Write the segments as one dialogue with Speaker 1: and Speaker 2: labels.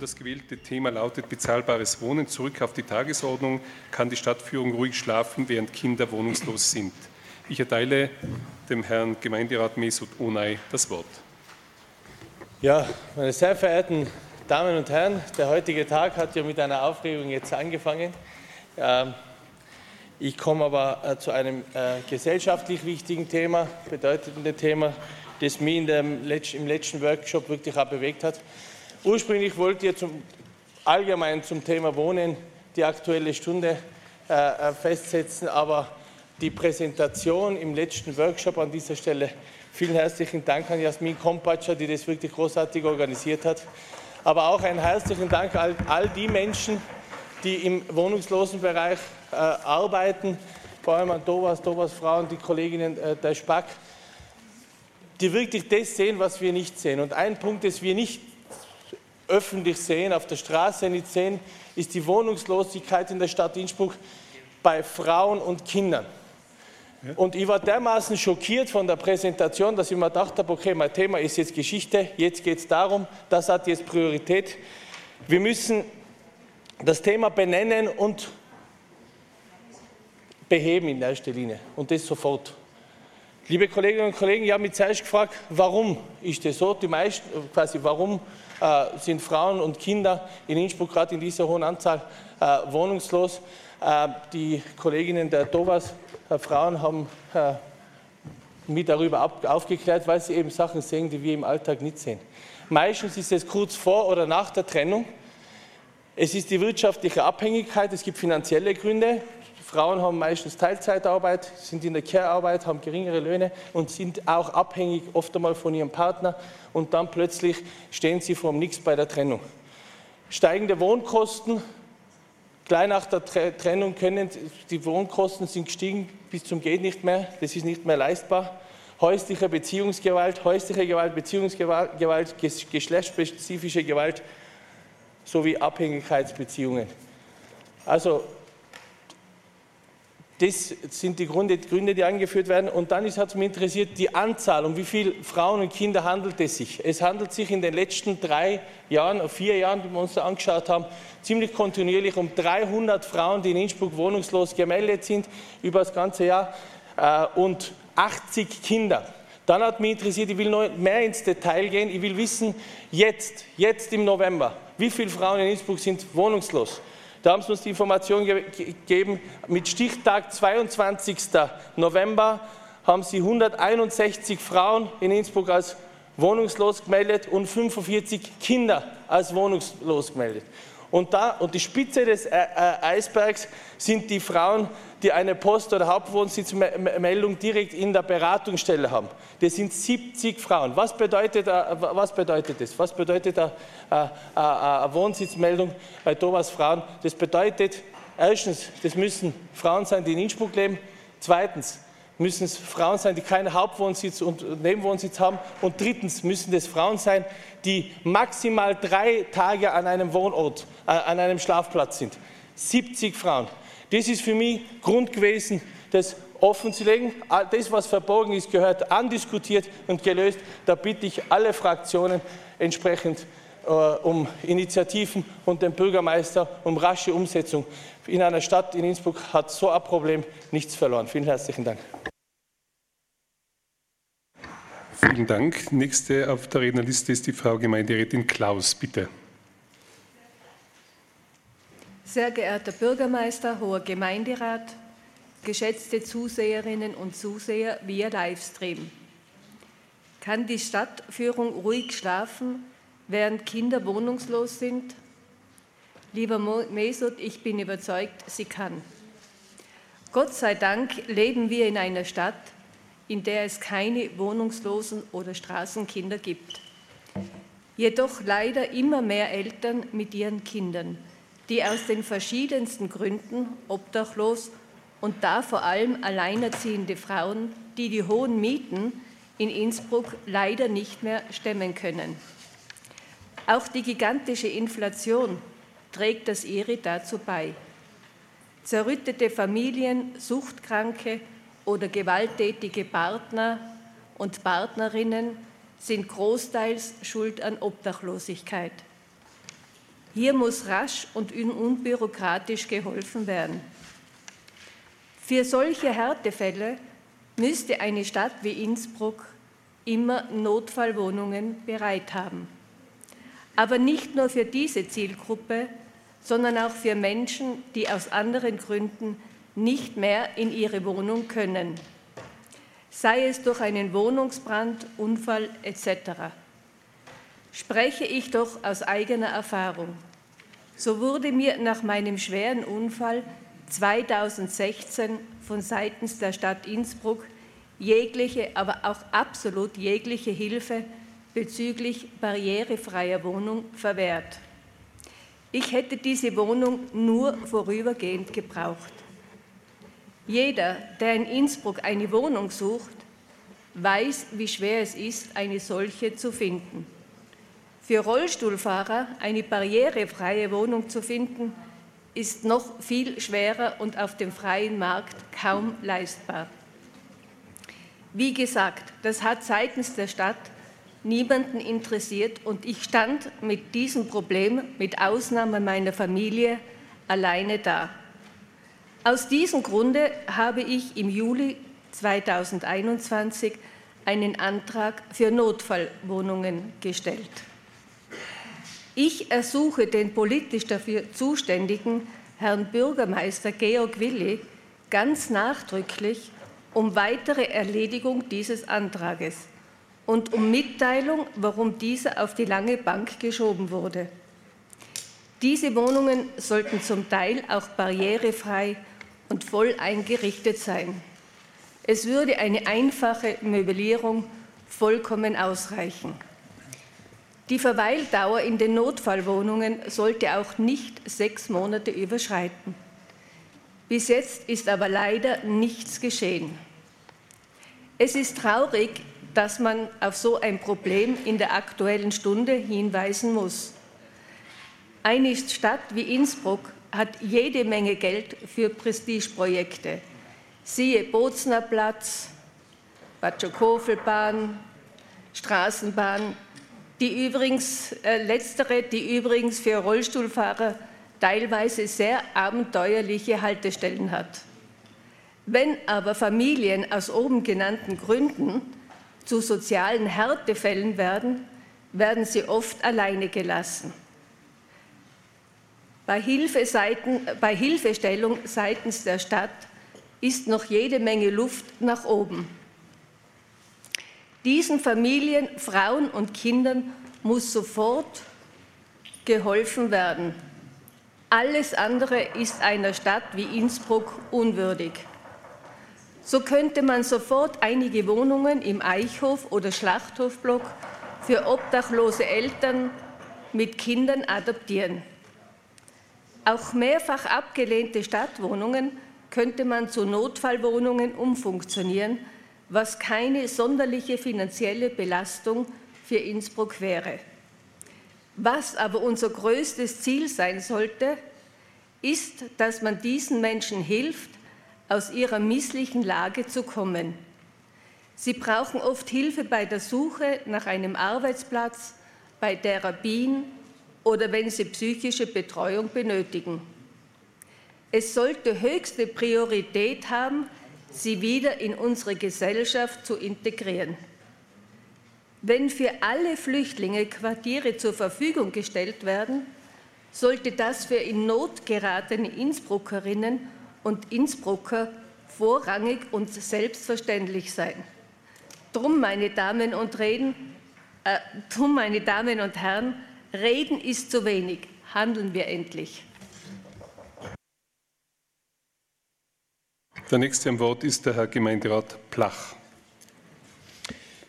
Speaker 1: Das gewählte Thema lautet bezahlbares Wohnen. Zurück auf die Tagesordnung. Kann die Stadtführung ruhig schlafen, während Kinder wohnungslos sind? Ich erteile dem Herrn Gemeinderat Mesut Onay das Wort.
Speaker 2: Ja, meine sehr verehrten Damen und Herren, der heutige Tag hat ja mit einer Aufregung jetzt angefangen. Ähm, ich komme aber äh, zu einem äh, gesellschaftlich wichtigen Thema, bedeutenden Thema, das mich im letzten Workshop wirklich auch bewegt hat. Ursprünglich wollte ich zum, allgemein zum Thema Wohnen die Aktuelle Stunde äh, äh, festsetzen, aber die Präsentation im letzten Workshop an dieser Stelle, vielen herzlichen Dank an Jasmin Kompatscher, die das wirklich großartig organisiert hat, aber auch einen herzlichen Dank an all die Menschen, die im Wohnungslosenbereich äh, arbeiten, vor allem an Dowas, Dowas Frauen, die Kolleginnen äh, der Spack, die wirklich das sehen, was wir nicht sehen. Und ein Punkt, das wir nicht öffentlich sehen, auf der Straße nicht sehen, ist die Wohnungslosigkeit in der Stadt Innsbruck bei Frauen und Kindern. Und ich war dermaßen schockiert von der Präsentation, dass ich mir gedacht habe, okay, mein Thema ist jetzt Geschichte, jetzt geht es darum, das hat jetzt Priorität. Wir müssen das Thema benennen und beheben in erster Linie und das sofort. Liebe Kolleginnen und Kollegen, ich habe mich zuerst gefragt, warum ist das so? Die meisten, quasi, warum äh, sind Frauen und Kinder in Innsbruck gerade in dieser hohen Anzahl äh, wohnungslos? Äh, die Kolleginnen der TOVAS, äh, Frauen, haben äh, mich darüber ab, aufgeklärt, weil sie eben Sachen sehen, die wir im Alltag nicht sehen. Meistens ist es kurz vor oder nach der Trennung. Es ist die wirtschaftliche Abhängigkeit, es gibt finanzielle Gründe, Frauen haben meistens Teilzeitarbeit, sind in der Care-Arbeit, haben geringere Löhne und sind auch abhängig oft einmal von ihrem Partner und dann plötzlich stehen sie vor nichts bei der Trennung. Steigende Wohnkosten, gleich nach der Trennung können die Wohnkosten sind gestiegen bis zum geht nicht mehr, das ist nicht mehr leistbar. Häusliche Beziehungsgewalt, häusliche Gewalt, Beziehungsgewalt, Gewalt, geschlechtsspezifische Gewalt sowie Abhängigkeitsbeziehungen. Also das sind die Gründe, Gründe, die angeführt werden. Und dann hat es mich interessiert, die Anzahl, um wie viele Frauen und Kinder handelt es sich. Es handelt sich in den letzten drei Jahren, vier Jahren, die wir uns da angeschaut haben, ziemlich kontinuierlich um 300 Frauen, die in Innsbruck wohnungslos gemeldet sind, über das ganze Jahr, äh, und 80 Kinder. Dann hat mich interessiert, ich will noch mehr ins Detail gehen, ich will wissen, jetzt, jetzt im November, wie viele Frauen in Innsbruck sind wohnungslos? Da haben sie uns die Information gegeben, mit Stichtag 22. November haben sie 161 Frauen in Innsbruck als wohnungslos gemeldet und 45 Kinder als wohnungslos gemeldet. Und, da, und die Spitze des äh, äh, Eisbergs sind die Frauen, die eine Post- oder Hauptwohnsitzmeldung direkt in der Beratungsstelle haben. Das sind 70 Frauen. Was bedeutet, äh, was bedeutet das? Was bedeutet eine, eine Wohnsitzmeldung bei Thomas Frauen? Das bedeutet, erstens, das müssen Frauen sein, die in Innsbruck leben. Zweitens, müssen es Frauen sein, die keinen Hauptwohnsitz und Nebenwohnsitz haben. Und drittens müssen es Frauen sein, die maximal drei Tage an einem Wohnort, äh, an einem Schlafplatz sind. 70 Frauen. Das ist für mich Grund gewesen, das offen zu legen. Das, was verborgen ist, gehört andiskutiert und gelöst. Da bitte ich alle Fraktionen entsprechend äh, um Initiativen und den Bürgermeister um rasche Umsetzung. In einer Stadt in Innsbruck hat so ein Problem nichts verloren. Vielen herzlichen Dank.
Speaker 1: Vielen Dank. Nächste auf der Rednerliste ist die Frau Gemeinderätin Klaus. Bitte.
Speaker 3: Sehr geehrter Bürgermeister, hoher Gemeinderat, geschätzte Zuseherinnen und Zuseher via Livestream. Kann die Stadtführung ruhig schlafen, während Kinder wohnungslos sind? Lieber Mesut, ich bin überzeugt, sie kann. Gott sei Dank leben wir in einer Stadt, in der es keine Wohnungslosen oder Straßenkinder gibt. Jedoch leider immer mehr Eltern mit ihren Kindern, die aus den verschiedensten Gründen obdachlos und da vor allem alleinerziehende Frauen, die die hohen Mieten in Innsbruck leider nicht mehr stemmen können. Auch die gigantische Inflation trägt das ihre dazu bei. Zerrüttete Familien, Suchtkranke oder gewalttätige Partner und Partnerinnen sind großteils schuld an Obdachlosigkeit. Hier muss rasch und unbürokratisch geholfen werden. Für solche Härtefälle müsste eine Stadt wie Innsbruck immer Notfallwohnungen bereit haben. Aber nicht nur für diese Zielgruppe, sondern auch für Menschen, die aus anderen Gründen nicht mehr in ihre Wohnung können, sei es durch einen Wohnungsbrand, Unfall etc. Spreche ich doch aus eigener Erfahrung. So wurde mir nach meinem schweren Unfall 2016 von seitens der Stadt Innsbruck jegliche, aber auch absolut jegliche Hilfe bezüglich barrierefreier Wohnung verwehrt. Ich hätte diese Wohnung nur vorübergehend gebraucht. Jeder, der in Innsbruck eine Wohnung sucht, weiß, wie schwer es ist, eine solche zu finden. Für Rollstuhlfahrer eine barrierefreie Wohnung zu finden, ist noch viel schwerer und auf dem freien Markt kaum leistbar. Wie gesagt, das hat seitens der Stadt niemanden interessiert und ich stand mit diesem Problem, mit Ausnahme meiner Familie, alleine da. Aus diesem Grunde habe ich im Juli 2021 einen Antrag für Notfallwohnungen gestellt. Ich ersuche den politisch dafür Zuständigen, Herrn Bürgermeister Georg Willi, ganz nachdrücklich um weitere Erledigung dieses Antrages und um Mitteilung, warum dieser auf die lange Bank geschoben wurde. Diese Wohnungen sollten zum Teil auch barrierefrei und voll eingerichtet sein. Es würde eine einfache Möblierung vollkommen ausreichen. Die Verweildauer in den Notfallwohnungen sollte auch nicht sechs Monate überschreiten. Bis jetzt ist aber leider nichts geschehen. Es ist traurig, dass man auf so ein Problem in der aktuellen Stunde hinweisen muss. Eine Stadt wie Innsbruck hat jede Menge Geld für Prestigeprojekte. Siehe Bozner Platz, Batschokofelbahn, Straßenbahn, die übrigens, äh, letztere, die übrigens für Rollstuhlfahrer teilweise sehr abenteuerliche Haltestellen hat. Wenn aber Familien aus oben genannten Gründen zu sozialen Härtefällen werden, werden sie oft alleine gelassen. Bei, bei Hilfestellung seitens der Stadt ist noch jede Menge Luft nach oben. Diesen Familien, Frauen und Kindern muss sofort geholfen werden. Alles andere ist einer Stadt wie Innsbruck unwürdig. So könnte man sofort einige Wohnungen im Eichhof- oder Schlachthofblock für obdachlose Eltern mit Kindern adaptieren. Auch mehrfach abgelehnte Stadtwohnungen könnte man zu Notfallwohnungen umfunktionieren, was keine sonderliche finanzielle Belastung für Innsbruck wäre. Was aber unser größtes Ziel sein sollte, ist, dass man diesen Menschen hilft, aus ihrer misslichen Lage zu kommen. Sie brauchen oft Hilfe bei der Suche nach einem Arbeitsplatz, bei Therapien oder wenn sie psychische Betreuung benötigen. Es sollte höchste Priorität haben, sie wieder in unsere Gesellschaft zu integrieren. Wenn für alle Flüchtlinge Quartiere zur Verfügung gestellt werden, sollte das für in Not geratene Innsbruckerinnen und Innsbrucker vorrangig und selbstverständlich sein. Drum, meine Damen und, Reden, äh, drum, meine Damen und Herren, reden ist zu wenig, handeln wir endlich.
Speaker 1: Der nächste am Wort ist der Herr Gemeinderat Plach.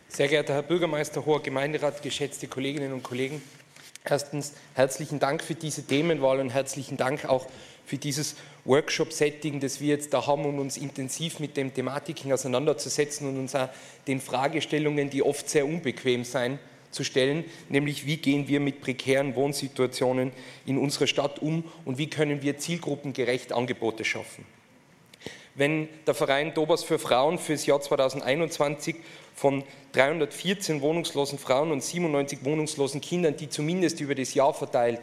Speaker 4: Sehr geehrter Herr Bürgermeister, hoher Gemeinderat, geschätzte Kolleginnen und Kollegen. Erstens herzlichen Dank für diese Themenwahl und herzlichen Dank auch für dieses Workshop-Setting, das wir jetzt da haben, um uns intensiv mit den Thematiken auseinanderzusetzen und uns auch den Fragestellungen, die oft sehr unbequem sein, zu stellen, nämlich wie gehen wir mit prekären Wohnsituationen in unserer Stadt um und wie können wir zielgruppengerecht Angebote schaffen. Wenn der Verein Dobas für Frauen für das Jahr 2021 von 314 wohnungslosen Frauen und 97 wohnungslosen Kindern, die zumindest über das Jahr verteilt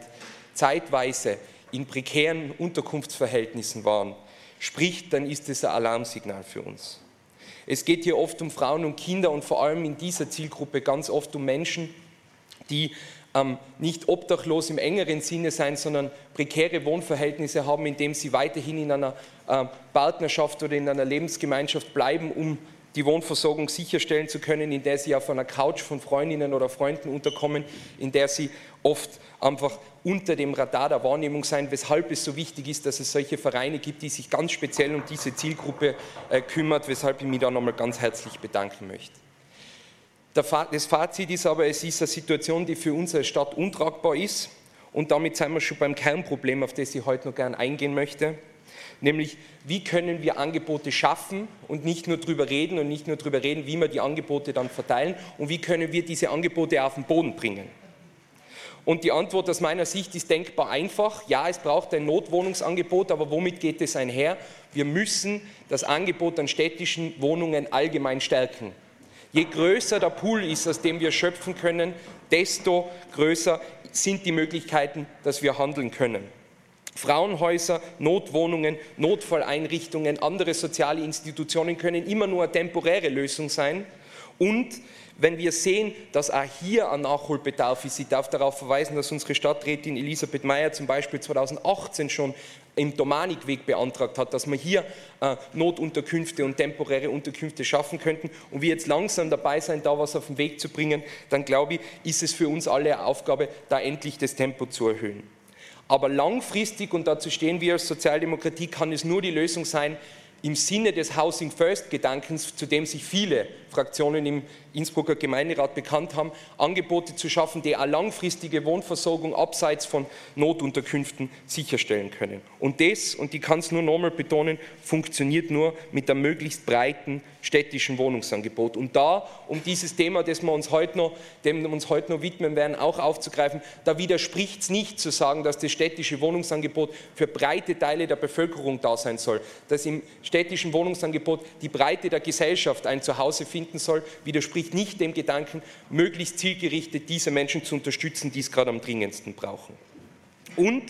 Speaker 4: zeitweise in prekären Unterkunftsverhältnissen waren, spricht, dann ist es ein Alarmsignal für uns. Es geht hier oft um Frauen und Kinder und vor allem in dieser Zielgruppe ganz oft um Menschen, die ähm, nicht obdachlos im engeren Sinne sein, sondern prekäre Wohnverhältnisse haben, indem sie weiterhin in einer Partnerschaft oder in einer Lebensgemeinschaft bleiben, um die Wohnversorgung sicherstellen zu können, in der sie auf einer Couch von Freundinnen oder Freunden unterkommen, in der sie oft einfach unter dem Radar der Wahrnehmung sein, weshalb es so wichtig ist, dass es solche Vereine gibt, die sich ganz speziell um diese Zielgruppe äh, kümmert, weshalb ich mich da nochmal ganz herzlich bedanken möchte. Das Fazit ist aber, es ist eine Situation, die für unsere Stadt untragbar ist. Und damit sind wir schon beim Kernproblem, auf das ich heute noch gerne eingehen möchte. Nämlich, wie können wir Angebote schaffen und nicht nur darüber reden und nicht nur darüber reden, wie wir die Angebote dann verteilen und wie können wir diese Angebote auf den Boden bringen. Und die Antwort aus meiner Sicht ist denkbar einfach. Ja, es braucht ein Notwohnungsangebot, aber womit geht es einher? Wir müssen das Angebot an städtischen Wohnungen allgemein stärken. Je größer der Pool ist, aus dem wir schöpfen können, desto größer sind die Möglichkeiten, dass wir handeln können. Frauenhäuser, Notwohnungen, Notfalleinrichtungen, andere soziale Institutionen können immer nur eine temporäre Lösung sein. Und wenn wir sehen, dass auch hier ein Nachholbedarf ist, ich darf darauf verweisen, dass unsere Stadträtin Elisabeth Meyer zum Beispiel 2018 schon im Domanikweg beantragt hat, dass wir hier äh, Notunterkünfte und temporäre Unterkünfte schaffen könnten und wir jetzt langsam dabei sind, da was auf den Weg zu bringen, dann glaube ich, ist es für uns alle eine Aufgabe, da endlich das Tempo zu erhöhen. Aber langfristig, und dazu stehen wir als Sozialdemokratie, kann es nur die Lösung sein, im Sinne des Housing First Gedankens, zu dem sich viele Fraktionen im Innsbrucker Gemeinderat bekannt haben, Angebote zu schaffen, die eine langfristige Wohnversorgung abseits von Notunterkünften sicherstellen können. Und das, und ich kann es nur nochmal betonen, funktioniert nur mit einem möglichst breiten städtischen Wohnungsangebot. Und da, um dieses Thema, das wir uns heute noch, dem wir uns heute noch widmen werden, auch aufzugreifen, da widerspricht es nicht zu sagen, dass das städtische Wohnungsangebot für breite Teile der Bevölkerung da sein soll, dass im städtischen Wohnungsangebot die Breite der Gesellschaft ein Zuhause finden soll, widerspricht nicht dem Gedanken, möglichst zielgerichtet diese Menschen zu unterstützen, die es gerade am dringendsten brauchen. Und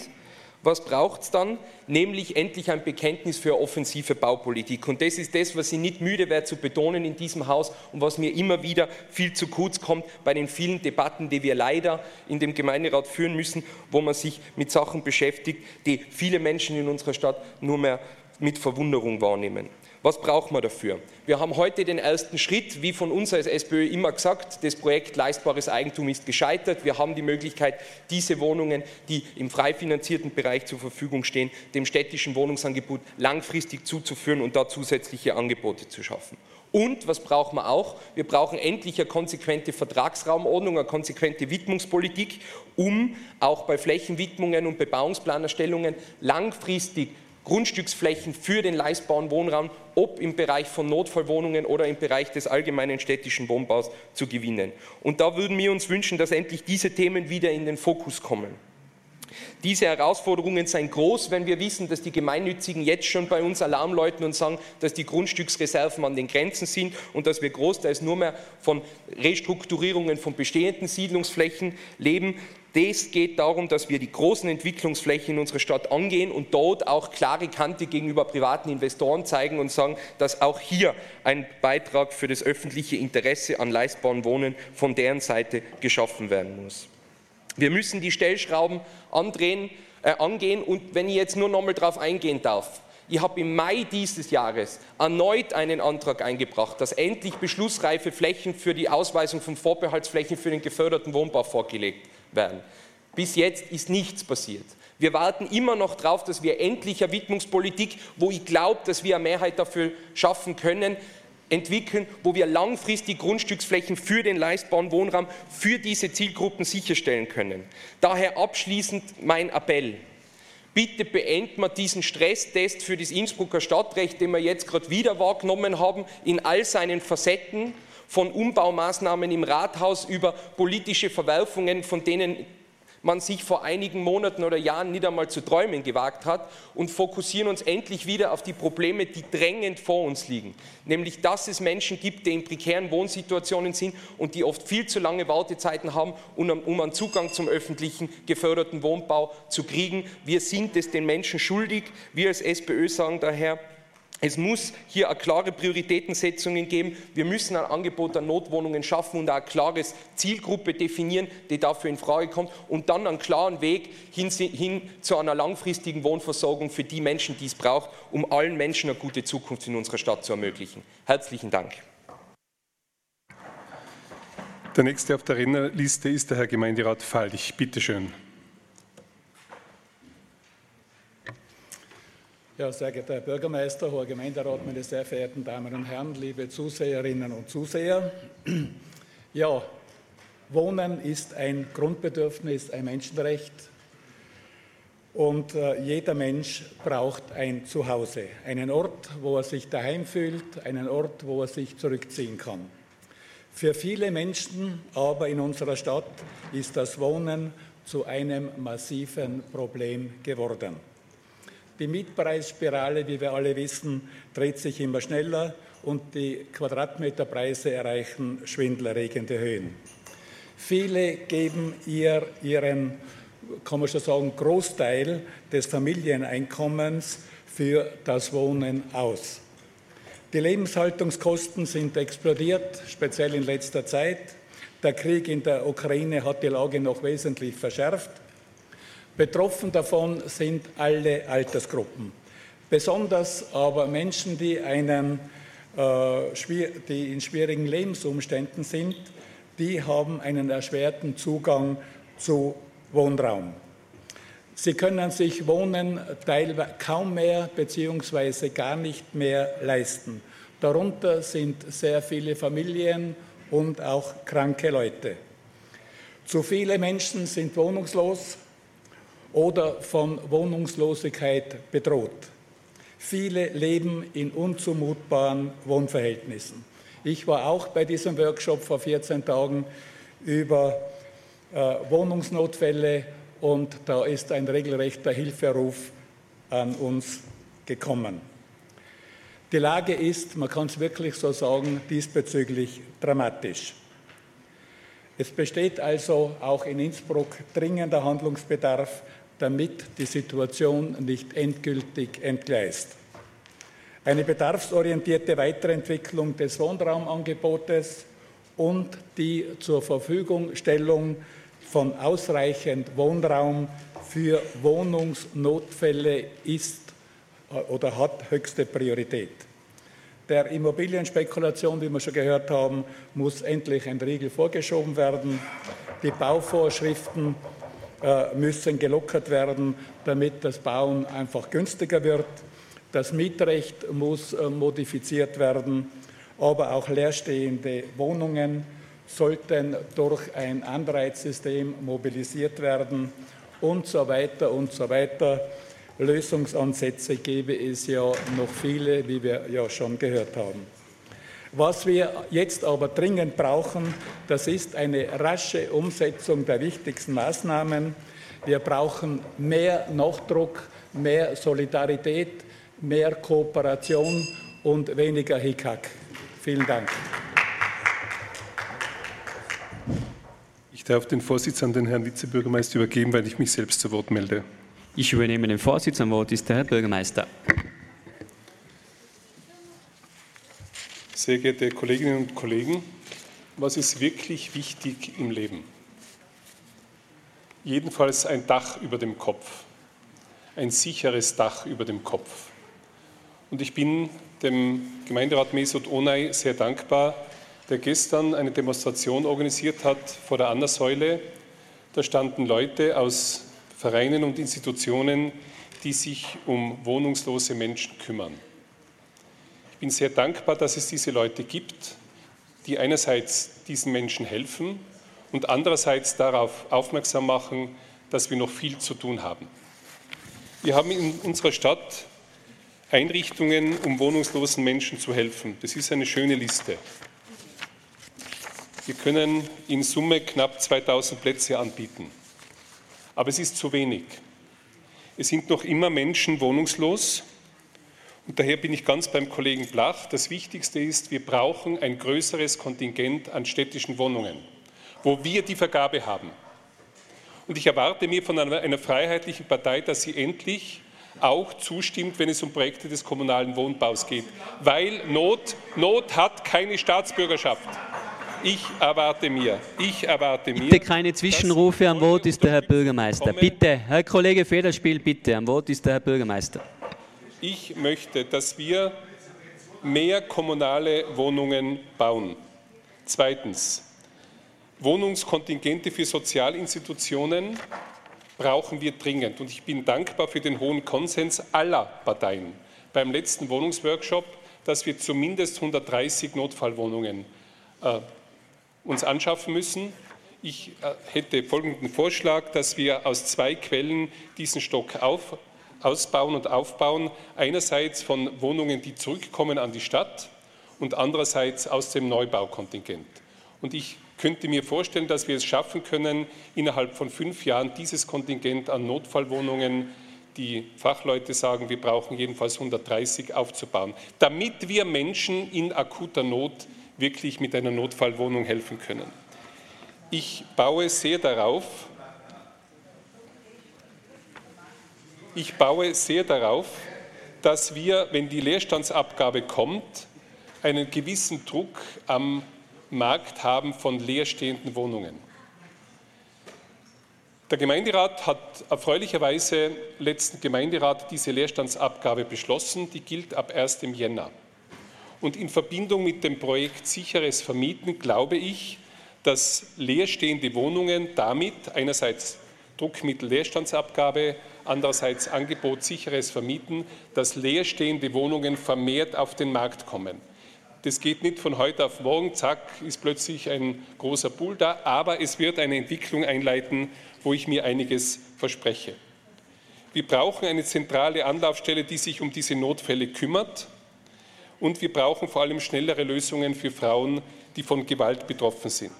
Speaker 4: was braucht es dann? Nämlich endlich ein Bekenntnis für offensive Baupolitik. Und das ist das, was ich nicht müde werde zu betonen in diesem Haus und was mir immer wieder viel zu kurz kommt bei den vielen Debatten, die wir leider in dem Gemeinderat führen müssen, wo man sich mit Sachen beschäftigt, die viele Menschen in unserer Stadt nur mehr mit Verwunderung wahrnehmen. Was braucht man dafür? Wir haben heute den ersten Schritt, wie von uns als SPÖ immer gesagt, das Projekt leistbares Eigentum ist gescheitert. Wir haben die Möglichkeit, diese Wohnungen, die im frei finanzierten Bereich zur Verfügung stehen, dem städtischen Wohnungsangebot langfristig zuzuführen und da zusätzliche Angebote zu schaffen. Und was brauchen wir auch? Wir brauchen endlich eine konsequente Vertragsraumordnung, eine konsequente Widmungspolitik, um auch bei Flächenwidmungen und Bebauungsplanerstellungen langfristig Grundstücksflächen für den leistbaren Wohnraum, ob im Bereich von Notfallwohnungen oder im Bereich des allgemeinen städtischen Wohnbaus zu gewinnen. Und da würden wir uns wünschen, dass endlich diese Themen wieder in den Fokus kommen. Diese Herausforderungen seien groß, wenn wir wissen, dass die Gemeinnützigen jetzt schon bei uns Alarm läuten und sagen, dass die Grundstücksreserven an den Grenzen sind und dass wir großteils nur mehr von Restrukturierungen von bestehenden Siedlungsflächen leben. Das geht darum, dass wir die großen Entwicklungsflächen in unserer Stadt angehen und dort auch klare Kante gegenüber privaten Investoren zeigen und sagen, dass auch hier ein Beitrag für das öffentliche Interesse an leistbaren Wohnen von deren Seite geschaffen werden muss. Wir müssen die Stellschrauben andrehen, äh, angehen und wenn ich jetzt nur noch mal darauf eingehen darf, ich habe im Mai dieses Jahres erneut einen Antrag eingebracht, dass endlich beschlussreife Flächen für die Ausweisung von Vorbehaltsflächen für den geförderten Wohnbau vorgelegt werden. Bis jetzt ist nichts passiert. Wir warten immer noch darauf, dass wir endlich eine Widmungspolitik, wo ich glaube, dass wir eine Mehrheit dafür schaffen können, entwickeln, wo wir langfristig Grundstücksflächen für den leistbaren Wohnraum für diese Zielgruppen sicherstellen können. Daher abschließend mein Appell. Bitte beenden wir diesen Stresstest für das Innsbrucker Stadtrecht, den wir jetzt gerade wieder wahrgenommen haben, in all seinen Facetten, von Umbaumaßnahmen im Rathaus über politische Verwerfungen, von denen man sich vor einigen Monaten oder Jahren nicht einmal zu träumen gewagt hat und fokussieren uns endlich wieder auf die Probleme, die drängend vor uns liegen. Nämlich, dass es Menschen gibt, die in prekären Wohnsituationen sind und die oft viel zu lange Wartezeiten haben, um, einen Zugang zum öffentlichen geförderten Wohnbau zu kriegen. Wir sind es den Menschen schuldig. Wir als SPÖ sagen daher, es muss hier eine klare Prioritätensetzung geben. Wir müssen ein Angebot an Notwohnungen schaffen und eine klare Zielgruppe definieren, die dafür in Frage kommt und dann einen klaren Weg hin, hin zu einer langfristigen Wohnversorgung für die Menschen, die es braucht, um allen Menschen eine gute Zukunft in unserer Stadt zu ermöglichen. Herzlichen Dank.
Speaker 1: Der nächste auf der Rednerliste ist der Herr Gemeinderat Fallich. Bitte schön.
Speaker 5: Ja, sehr geehrter Herr Bürgermeister, hoher Gemeinderat, meine sehr verehrten Damen und Herren, liebe Zuseherinnen und Zuseher. Ja, Wohnen ist ein Grundbedürfnis, ein Menschenrecht und äh, jeder Mensch braucht ein Zuhause, einen Ort, wo er sich daheim fühlt, einen Ort, wo er sich zurückziehen kann. Für viele Menschen aber in unserer Stadt ist das Wohnen zu einem massiven Problem geworden. Die Mietpreisspirale, wie wir alle wissen, dreht sich immer schneller und die Quadratmeterpreise erreichen schwindelerregende Höhen. Viele geben ihr, ihren, kann man schon sagen, Großteil des Familieneinkommens für das Wohnen aus. Die Lebenshaltungskosten sind explodiert, speziell in letzter Zeit. Der Krieg in der Ukraine hat die Lage noch wesentlich verschärft. Betroffen davon sind alle Altersgruppen. Besonders aber Menschen, die, einen, äh, die in schwierigen Lebensumständen sind, die haben einen erschwerten Zugang zu Wohnraum. Sie können sich Wohnen teilweise kaum mehr bzw. gar nicht mehr leisten. Darunter sind sehr viele Familien und auch kranke Leute. Zu viele Menschen sind wohnungslos, oder von Wohnungslosigkeit bedroht. Viele leben in unzumutbaren Wohnverhältnissen. Ich war auch bei diesem Workshop vor 14 Tagen über äh, Wohnungsnotfälle und da ist ein regelrechter Hilferuf an uns gekommen. Die Lage ist, man kann es wirklich so sagen, diesbezüglich dramatisch. Es besteht also auch in Innsbruck dringender Handlungsbedarf, damit die Situation nicht endgültig entgleist. Eine bedarfsorientierte Weiterentwicklung des Wohnraumangebotes und die zur Verfügungstellung von ausreichend Wohnraum für Wohnungsnotfälle ist äh, oder hat höchste Priorität. Der Immobilienspekulation, wie wir schon gehört haben, muss endlich ein Riegel vorgeschoben werden. Die Bauvorschriften müssen gelockert werden, damit das Bauen einfach günstiger wird. Das Mietrecht muss äh, modifiziert werden, aber auch leerstehende Wohnungen sollten durch ein Anreizsystem mobilisiert werden und so weiter und so weiter. Lösungsansätze gäbe es ja noch viele, wie wir ja schon gehört haben. Was wir jetzt aber dringend brauchen, das ist eine rasche Umsetzung der wichtigsten Maßnahmen. Wir brauchen mehr Nachdruck, mehr Solidarität, mehr Kooperation und weniger Hickhack. Vielen Dank.
Speaker 1: Ich darf den Vorsitz an den Herrn Vizebürgermeister übergeben, weil ich mich selbst zu Wort melde.
Speaker 6: Ich übernehme den Vorsitz. Am Wort ist der Herr Bürgermeister.
Speaker 1: Sehr geehrte Kolleginnen und Kollegen, was ist wirklich wichtig im Leben? Jedenfalls ein Dach über dem Kopf, ein sicheres Dach über dem Kopf. Und ich bin dem Gemeinderat Mesut Onay sehr dankbar, der gestern eine Demonstration organisiert hat vor der Anna-Säule. Da standen Leute aus Vereinen und Institutionen, die sich um wohnungslose Menschen kümmern bin sehr dankbar, dass es diese Leute gibt, die einerseits diesen Menschen helfen und andererseits darauf aufmerksam machen, dass wir noch viel zu tun haben. Wir haben in unserer Stadt Einrichtungen, um wohnungslosen Menschen zu helfen. Das ist eine schöne Liste. Wir können in Summe knapp 2000 Plätze anbieten. Aber es ist zu wenig. Es sind noch immer Menschen wohnungslos. Und daher bin ich ganz beim Kollegen Blach. Das Wichtigste ist, wir brauchen ein größeres Kontingent an städtischen Wohnungen, wo wir die Vergabe haben. Und ich erwarte mir von einer, einer freiheitlichen Partei, dass sie endlich auch zustimmt, wenn es um Projekte des kommunalen Wohnbaus geht. Weil Not, Not hat keine Staatsbürgerschaft. Ich erwarte mir, ich erwarte mir.
Speaker 6: Bitte keine Zwischenrufe, am Wort ist der Herr Bürgermeister. Bitte, Herr Kollege Federspiel, bitte, am Wort ist der Herr Bürgermeister.
Speaker 1: Ich möchte, dass wir mehr kommunale Wohnungen bauen. Zweitens, Wohnungskontingente für Sozialinstitutionen brauchen wir dringend. Und ich bin dankbar für den hohen Konsens aller Parteien beim letzten Wohnungsworkshop, dass wir zumindest 130 Notfallwohnungen äh, uns anschaffen müssen. Ich äh, hätte folgenden Vorschlag, dass wir aus zwei Quellen diesen Stock auf, ausbauen und aufbauen. Einerseits von Wohnungen, die zurückkommen an die Stadt und andererseits aus dem Neubaukontingent. Und ich könnte mir vorstellen, dass wir es schaffen können, innerhalb von fünf Jahren dieses Kontingent an Notfallwohnungen, die Fachleute sagen, wir brauchen jedenfalls 130 aufzubauen, damit wir Menschen in akuter Not wirklich mit einer Notfallwohnung helfen können. Ich baue sehr darauf, ich baue sehr darauf, dass wir, wenn die Leerstandsabgabe kommt, einen gewissen Druck am Markt haben von leerstehenden Wohnungen. Der Gemeinderat hat erfreulicherweise letzten Gemeinderat diese Leerstandsabgabe beschlossen. Die gilt ab 1. Jänner. Und in Verbindung mit dem Projekt Sicheres Vermieten glaube ich, dass leerstehende Wohnungen damit einerseits Druckmittel Leerstandsabgabe, andererseits Angebot sicheres Vermieten, dass leerstehende Wohnungen vermehrt auf den Markt kommen. Das geht nicht von heute auf morgen, zack, ist plötzlich ein großer Pool da, aber es wird eine Entwicklung einleiten, wo ich mir einiges verspreche. Wir brauchen eine zentrale Anlaufstelle, die sich um diese Notfälle kümmert. Und wir brauchen vor allem schnellere Lösungen für Frauen, die von Gewalt betroffen sind.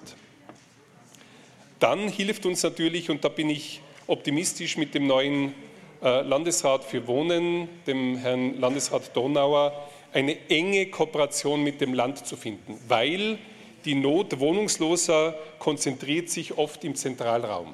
Speaker 1: Dann hilft uns natürlich, und da bin ich optimistisch mit dem neuen äh, Landesrat für Wohnen, dem Herrn Landesrat Donauer, eine enge Kooperation mit dem Land zu finden, weil die Not Wohnungsloser konzentriert sich oft im Zentralraum,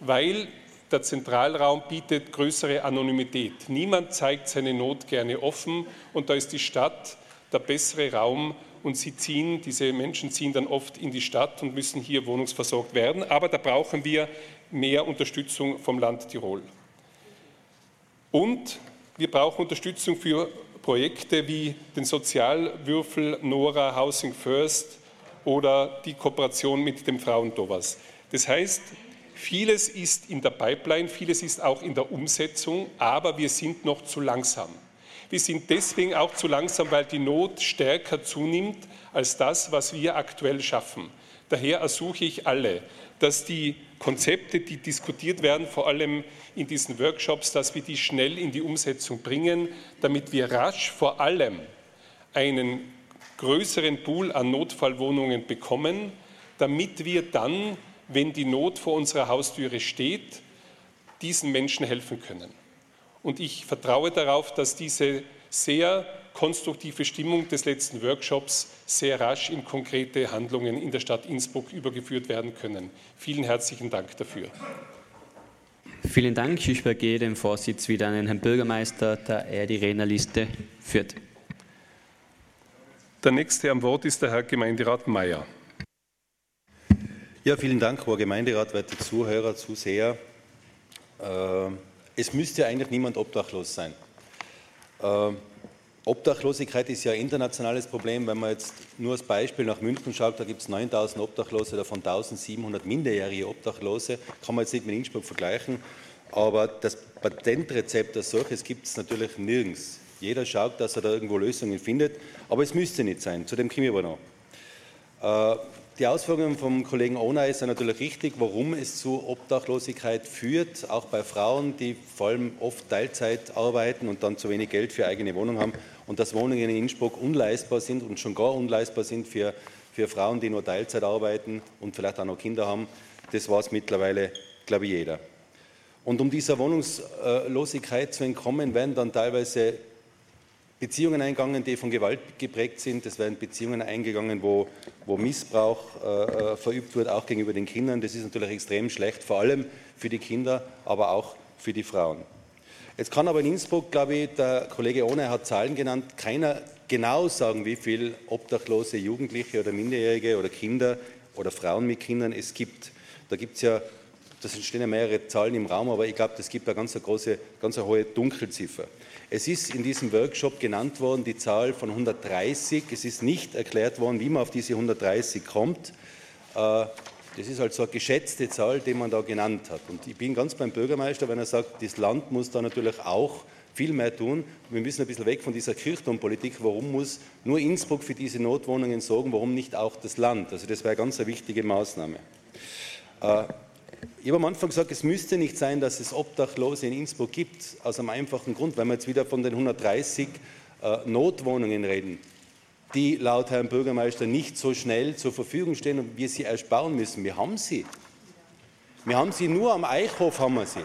Speaker 1: weil der Zentralraum bietet größere Anonymität. Niemand zeigt seine Not gerne offen und da ist die Stadt der bessere Raum und sie ziehen, diese Menschen ziehen dann oft in die Stadt und müssen hier wohnungsversorgt werden. Aber da brauchen wir mehr Unterstützung vom Land Tirol. Und wir brauchen Unterstützung für Projekte wie den Sozialwürfel Nora Housing First oder die Kooperation mit dem Frauentowers. Das heißt, vieles ist in der Pipeline, vieles ist auch in der Umsetzung, aber wir sind noch zu langsam. Wir sind deswegen auch zu langsam, weil die Not stärker zunimmt als das, was wir aktuell schaffen. Daher ersuche ich alle, dass die Konzepte, die diskutiert werden, vor allem in diesen Workshops, dass wir die schnell in die Umsetzung bringen, damit wir rasch vor allem einen größeren Pool an Notfallwohnungen bekommen, damit wir dann, wenn die Not vor unserer Haustüre steht, diesen Menschen helfen können. Und ich vertraue darauf, dass diese sehr konstruktive Stimmung des letzten Workshops sehr rasch in konkrete Handlungen in der Stadt Innsbruck übergeführt werden können. Vielen herzlichen Dank dafür.
Speaker 6: Vielen Dank. Ich übergehe den Vorsitz wieder an den Herrn Bürgermeister, da er die Rednerliste führt.
Speaker 1: Der nächste am Wort ist der Herr Gemeinderat Mayer.
Speaker 7: Ja, vielen Dank, Herr Gemeinderat, werte Zuhörer, Zuseher. Äh, es müsste eigentlich niemand obdachlos sein. Äh, Obdachlosigkeit ist ja ein internationales Problem. Wenn man jetzt nur als Beispiel nach München schaut, da gibt es 9000 Obdachlose, davon 1700 minderjährige Obdachlose. Kann man jetzt nicht mit Innsbruck vergleichen. Aber das Patentrezept als solches gibt es natürlich nirgends. Jeder schaut, dass er da irgendwo Lösungen findet, aber es müsste nicht sein. Zu dem kommen wir aber noch. Äh, die Ausführungen vom Kollegen Onay sind natürlich richtig, warum es zu Obdachlosigkeit führt, auch bei Frauen, die vor allem oft Teilzeit arbeiten und dann zu wenig Geld für eigene Wohnung haben und dass Wohnungen in Innsbruck unleistbar sind und schon gar unleistbar sind für, für Frauen, die nur Teilzeit arbeiten und vielleicht auch noch Kinder haben. Das weiß mittlerweile, glaube ich, jeder. Und um dieser Wohnungslosigkeit zu entkommen, werden dann teilweise Beziehungen eingegangen, die von Gewalt geprägt sind. Es werden Beziehungen eingegangen, wo, wo Missbrauch äh, äh, verübt wird, auch gegenüber den Kindern. Das ist natürlich extrem schlecht, vor allem für die Kinder, aber auch für die Frauen. Jetzt kann aber in Innsbruck, glaube ich, der Kollege Ohne hat Zahlen genannt, keiner genau sagen, wie viele obdachlose Jugendliche oder Minderjährige oder Kinder oder Frauen mit Kindern es gibt. Da gibt es ja, das stehen ja mehrere Zahlen im Raum, aber ich glaube, es gibt eine ganz große, ganz hohe Dunkelziffer. Es ist in diesem Workshop genannt worden die Zahl von 130. Es ist nicht erklärt worden, wie man auf diese 130 kommt. Äh, das ist also eine geschätzte Zahl, die man da genannt hat. Und ich bin ganz beim Bürgermeister, wenn er sagt, das Land muss da natürlich auch viel mehr tun. Wir müssen ein bisschen weg von dieser Kirchturmpolitik. Warum muss nur Innsbruck für diese Notwohnungen sorgen? Warum nicht auch das Land? Also das wäre eine ganz wichtige Maßnahme. Äh, ich habe am Anfang gesagt, es müsste nicht sein, dass es Obdachlose in Innsbruck gibt, aus einem einfachen Grund, weil wir jetzt wieder von den 130 äh, Notwohnungen reden, die laut Herrn Bürgermeister nicht so schnell zur Verfügung stehen und wir sie erst bauen müssen. Wir haben sie. Wir haben sie nur am Eichhof haben wir sie.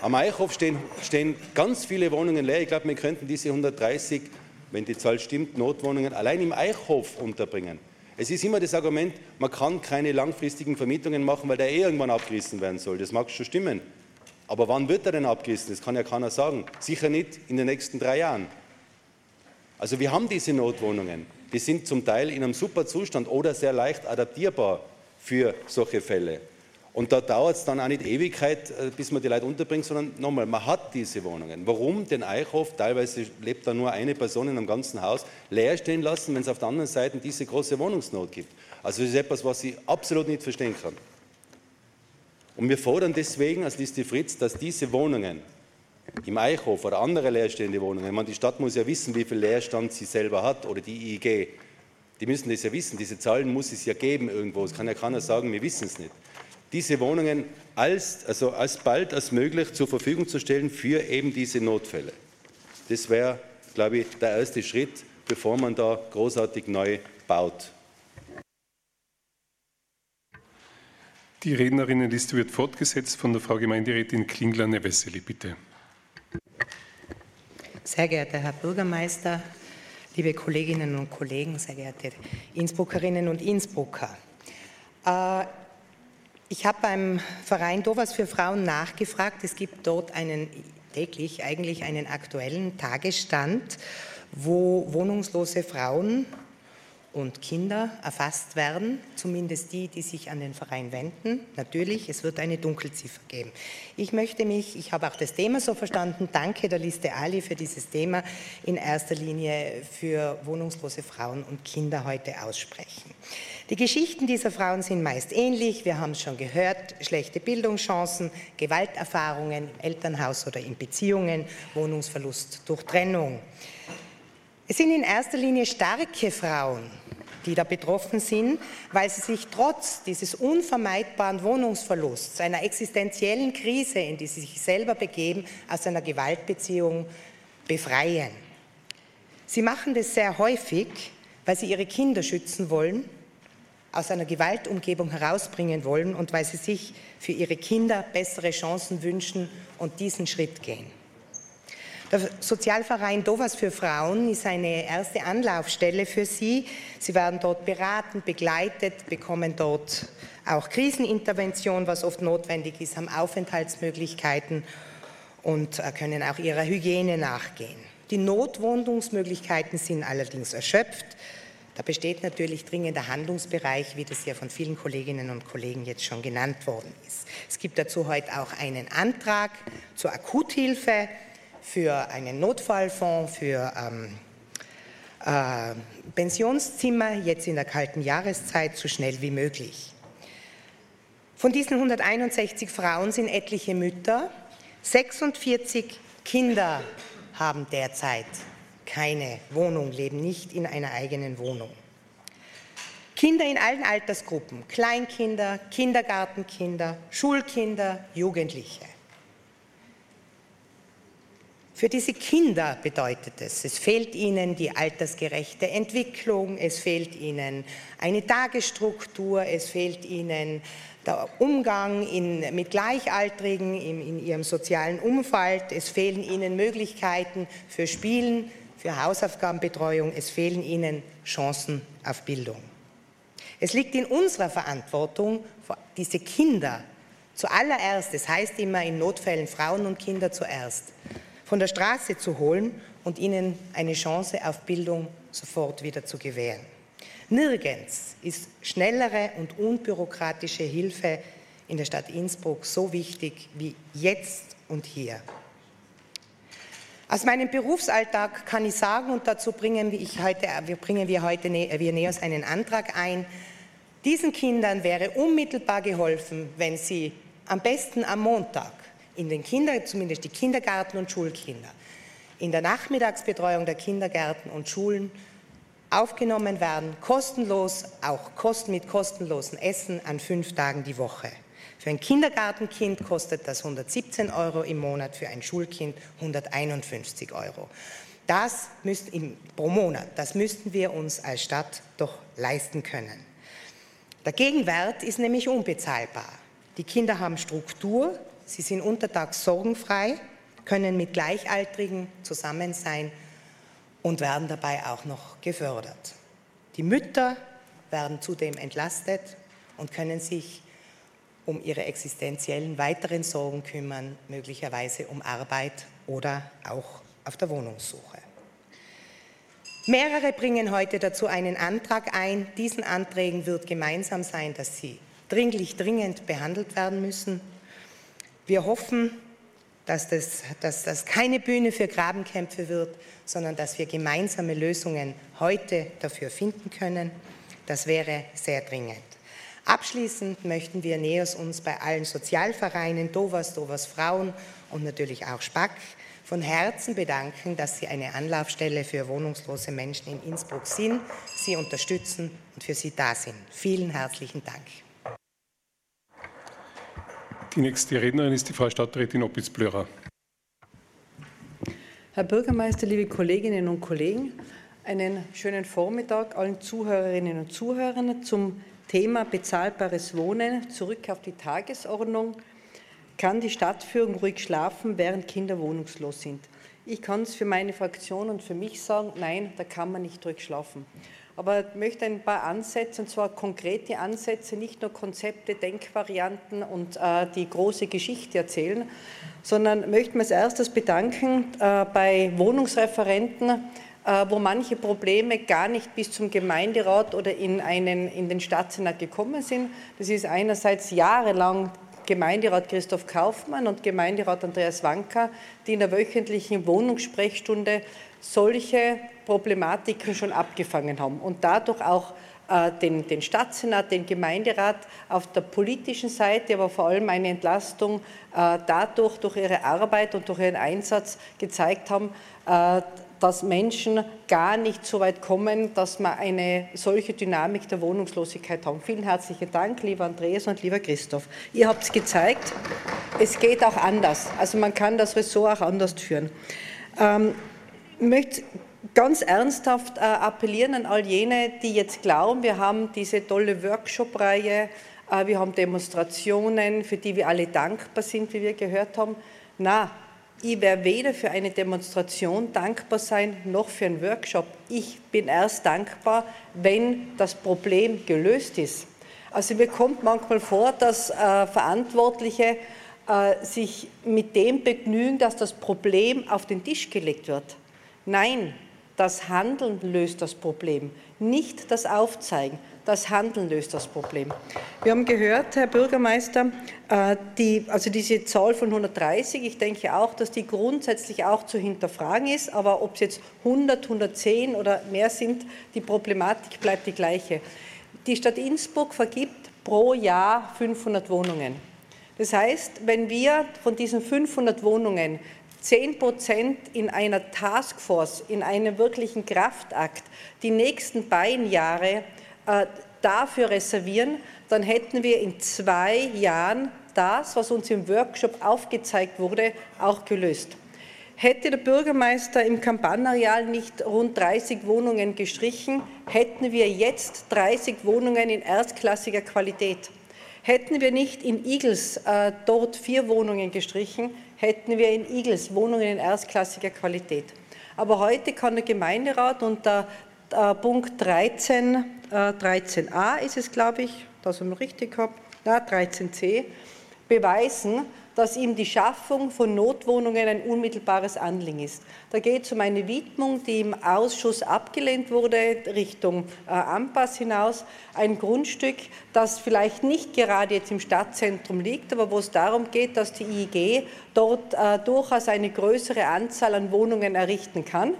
Speaker 7: Am Eichhof stehen, stehen ganz viele Wohnungen leer. Ich glaube, wir könnten diese 130, wenn die Zahl stimmt, Notwohnungen allein im Eichhof unterbringen. Es ist immer das Argument, man kann keine langfristigen Vermietungen machen, weil der eh irgendwann abgerissen werden soll. Das mag schon stimmen. Aber wann wird er denn abgerissen? Das kann ja keiner sagen. Sicher nicht in den nächsten drei Jahren. Also wir haben diese Notwohnungen. Die sind zum Teil in einem super Zustand oder sehr leicht adaptierbar für solche Fälle. Und da dauert es dann auch nicht Ewigkeit, äh, bis man die Leute unterbringt, sondern nochmal, man hat diese Wohnungen. Warum den Eichhof, teilweise lebt da nur eine Person in einem ganzen Haus, leer stehen lassen, wenn es auf der anderen Seite diese große Wohnungsnot gibt? Also das ist etwas, was ich absolut nicht verstehen kann. Und wir fordern deswegen als Liste Fritz, dass diese Wohnungen im Eichhof oder andere leerstehende Wohnungen, meine, die Stadt muss ja wissen, wie viel Leerstand sie selber hat oder die IEG, die müssen das ja wissen, diese Zahlen muss es ja geben irgendwo, es kann ja keiner sagen, wir wissen es nicht diese Wohnungen als, also als bald als möglich zur Verfügung zu stellen für eben diese Notfälle. Das wäre, glaube ich, der erste Schritt, bevor man da großartig neu baut.
Speaker 1: Die Rednerinnenliste wird fortgesetzt von der Frau Gemeinderätin Klingler-Nevesseli, bitte.
Speaker 8: Sehr geehrter Herr Bürgermeister, liebe Kolleginnen und Kollegen, sehr geehrte Innsbruckerinnen und Innsbrucker. Äh, ich habe beim Verein Dovas für Frauen nachgefragt. Es gibt dort einen täglich eigentlich einen aktuellen Tagesstand, wo wohnungslose Frauen und Kinder erfasst werden, zumindest die, die sich an den Verein wenden. Natürlich, es wird eine Dunkelziffer geben. Ich möchte mich, ich habe auch das Thema so verstanden, danke der Liste Ali für dieses Thema, in erster Linie für wohnungslose Frauen und Kinder heute aussprechen. Die Geschichten dieser Frauen sind meist ähnlich. Wir haben es schon gehört. Schlechte Bildungschancen, Gewalterfahrungen im Elternhaus oder in Beziehungen, Wohnungsverlust durch Trennung. Es sind in erster Linie starke Frauen, die da betroffen sind, weil sie sich trotz dieses unvermeidbaren Wohnungsverlusts, einer existenziellen Krise, in die sie sich selber begeben, aus einer Gewaltbeziehung befreien. Sie machen das sehr häufig, weil sie ihre Kinder schützen wollen aus einer Gewaltumgebung herausbringen wollen und weil sie sich für ihre Kinder bessere Chancen wünschen und diesen Schritt gehen. Der Sozialverein Dovas für Frauen ist eine erste Anlaufstelle für sie. Sie werden dort beraten, begleitet, bekommen dort auch Krisenintervention, was oft notwendig ist, haben Aufenthaltsmöglichkeiten und äh, können auch ihrer Hygiene nachgehen. Die Notwohnungsmöglichkeiten sind allerdings erschöpft. Da besteht natürlich dringender Handlungsbereich, wie das ja von vielen Kolleginnen und Kollegen jetzt schon genannt worden ist. Es gibt dazu heute auch einen Antrag zur Akuthilfe für einen Notfallfonds für ähm, äh, Pensionszimmer, jetzt in der kalten Jahreszeit, so schnell wie möglich. Von diesen 161 Frauen sind etliche Mütter, 46 Kinder haben derzeit keine Wohnung, leben nicht in einer eigenen Wohnung. Kinder in allen Altersgruppen, Kleinkinder, Kindergartenkinder, Schulkinder, Jugendliche. Für diese Kinder bedeutet es, es fehlt ihnen die altersgerechte Entwicklung, es fehlt ihnen eine Tagesstruktur, es fehlt ihnen der Umgang in, mit Gleichaltrigen in, in ihrem sozialen Umfeld. Es fehlen ihnen Möglichkeiten für Spielen, für Hausaufgabenbetreuung. Es fehlen ihnen Chancen auf Bildung. Es liegt in unserer Verantwortung, diese Kinder zuallererst, das heißt immer in Notfällen Frauen und Kinder zuerst, von der Straße zu holen und ihnen eine Chance auf Bildung sofort wieder zu gewähren. Nirgends ist schnellere und unbürokratische Hilfe in der Stadt Innsbruck so wichtig wie jetzt und hier. Aus meinem Berufsalltag kann ich sagen, und dazu bringen wir, heute, wir, bringen wir heute wir NEOS einen Antrag ein, diesen Kindern wäre unmittelbar geholfen, wenn sie am besten am Montag in den Kinder, zumindest die Kindergarten- und Schulkinder, in der Nachmittagsbetreuung der Kindergärten und Schulen aufgenommen werden, kostenlos, auch mit kostenlosem Essen an fünf Tagen die Woche. Für ein Kindergartenkind kostet das 117 Euro im Monat, für ein Schulkind 151 Euro. Das müssen, pro Monat, das müssten wir uns als Stadt doch leisten können. Der Gegenwert ist nämlich unbezahlbar. Die Kinder haben Struktur, sie sind untertags sorgenfrei, können mit Gleichaltrigen zusammen sein und werden dabei auch noch gefördert. Die Mütter werden zudem entlastet und können sich um ihre existenziellen weiteren Sorgen kümmern, möglicherweise um Arbeit oder auch auf der Wohnungssuche. Mehrere bringen heute dazu einen Antrag ein. Diesen Anträgen wird gemeinsam sein, dass sie dringlich, dringend behandelt werden müssen. Wir hoffen, dass das, dass das keine Bühne für Grabenkämpfe wird, sondern dass wir gemeinsame Lösungen heute dafür finden können. Das wäre sehr dringend. Abschließend möchten wir NEOS uns bei allen Sozialvereinen, DOVAS, DOVAS Frauen und natürlich auch SPAC von Herzen bedanken, dass Sie eine Anlaufstelle für wohnungslose Menschen in Innsbruck sind, Sie unterstützen und für Sie da sind. Vielen herzlichen Dank.
Speaker 1: Die nächste Rednerin ist die Frau Stadträtin Opitz-Blörer.
Speaker 9: Herr Bürgermeister, liebe Kolleginnen und Kollegen, einen schönen Vormittag allen Zuhörerinnen und Zuhörern zum Thema bezahlbares Wohnen. Zurück auf die Tagesordnung. Kann die Stadtführung ruhig schlafen, während Kinder wohnungslos sind? Ich kann es für meine Fraktion und für mich sagen, nein, da kann man nicht ruhig schlafen. Aber ich möchte ein paar Ansätze, und zwar konkrete Ansätze, nicht nur Konzepte, Denkvarianten und äh, die große Geschichte erzählen, sondern möchte mir als erstes bedanken äh, bei Wohnungsreferenten, äh, wo manche Probleme gar nicht bis zum Gemeinderat oder in, einen, in den Stadtsenat gekommen sind. Das ist einerseits jahrelang Gemeinderat Christoph Kaufmann und Gemeinderat Andreas Wanka, die in der wöchentlichen Wohnungssprechstunde solche Problematiken schon abgefangen haben und dadurch auch äh, den, den Stadtsenat, den Gemeinderat auf der politischen Seite, aber vor allem eine Entlastung äh, dadurch durch ihre Arbeit und durch ihren Einsatz gezeigt haben, äh, dass Menschen gar nicht so weit kommen, dass wir eine solche Dynamik der Wohnungslosigkeit haben. Vielen herzlichen Dank, lieber Andreas und lieber Christoph. Ihr habt es gezeigt, es geht auch anders. Also man kann das Ressort auch anders führen. Ähm, möchte ganz ernsthaft äh, appellieren an all jene, die jetzt glauben, wir haben diese tolle Workshop-Reihe, äh, wir haben Demonstrationen, für die wir alle dankbar sind, wie wir gehört haben. Na, ich werde weder für eine Demonstration dankbar sein, noch für einen Workshop. Ich bin erst dankbar, wenn das Problem gelöst ist. Also mir kommt manchmal vor, dass äh, Verantwortliche äh, sich mit dem begnügen, dass das Problem auf den Tisch gelegt wird. Nein, das Handeln löst das Problem, nicht das Aufzeigen. Das Handeln löst das Problem. Wir haben gehört, Herr Bürgermeister, äh, die, also diese Zahl von 130, ich denke auch, dass die grundsätzlich auch zu hinterfragen ist, aber ob es jetzt 100, 110 oder mehr sind, die Problematik bleibt die gleiche. Die Stadt Innsbruck vergibt pro Jahr 500 Wohnungen. Das heißt, wenn wir von diesen 500 Wohnungen 10 Prozent in einer Taskforce, in einem wirklichen Kraftakt die nächsten beiden Jahre äh, dafür reservieren, dann hätten wir in zwei Jahren das, was uns im Workshop aufgezeigt wurde, auch gelöst. Hätte der Bürgermeister im Kampagnenareal nicht rund 30 Wohnungen gestrichen, hätten wir jetzt 30 Wohnungen in erstklassiger Qualität. Hätten wir nicht in Igels äh, dort vier Wohnungen gestrichen, hätten wir in Igels Wohnungen in erstklassiger Qualität. Aber heute kann der Gemeinderat unter äh, Punkt 13, äh, 13a ist es, glaube ich, dass ich richtig habe, na, 13c, beweisen, dass ihm die Schaffung von Notwohnungen ein unmittelbares Anliegen ist. Da geht es um eine Widmung, die im Ausschuss abgelehnt wurde, Richtung äh, Ampass hinaus. Ein Grundstück, das vielleicht nicht gerade jetzt im Stadtzentrum liegt, aber wo es darum geht, dass die IEG dort äh, durchaus eine größere Anzahl an Wohnungen errichten kann.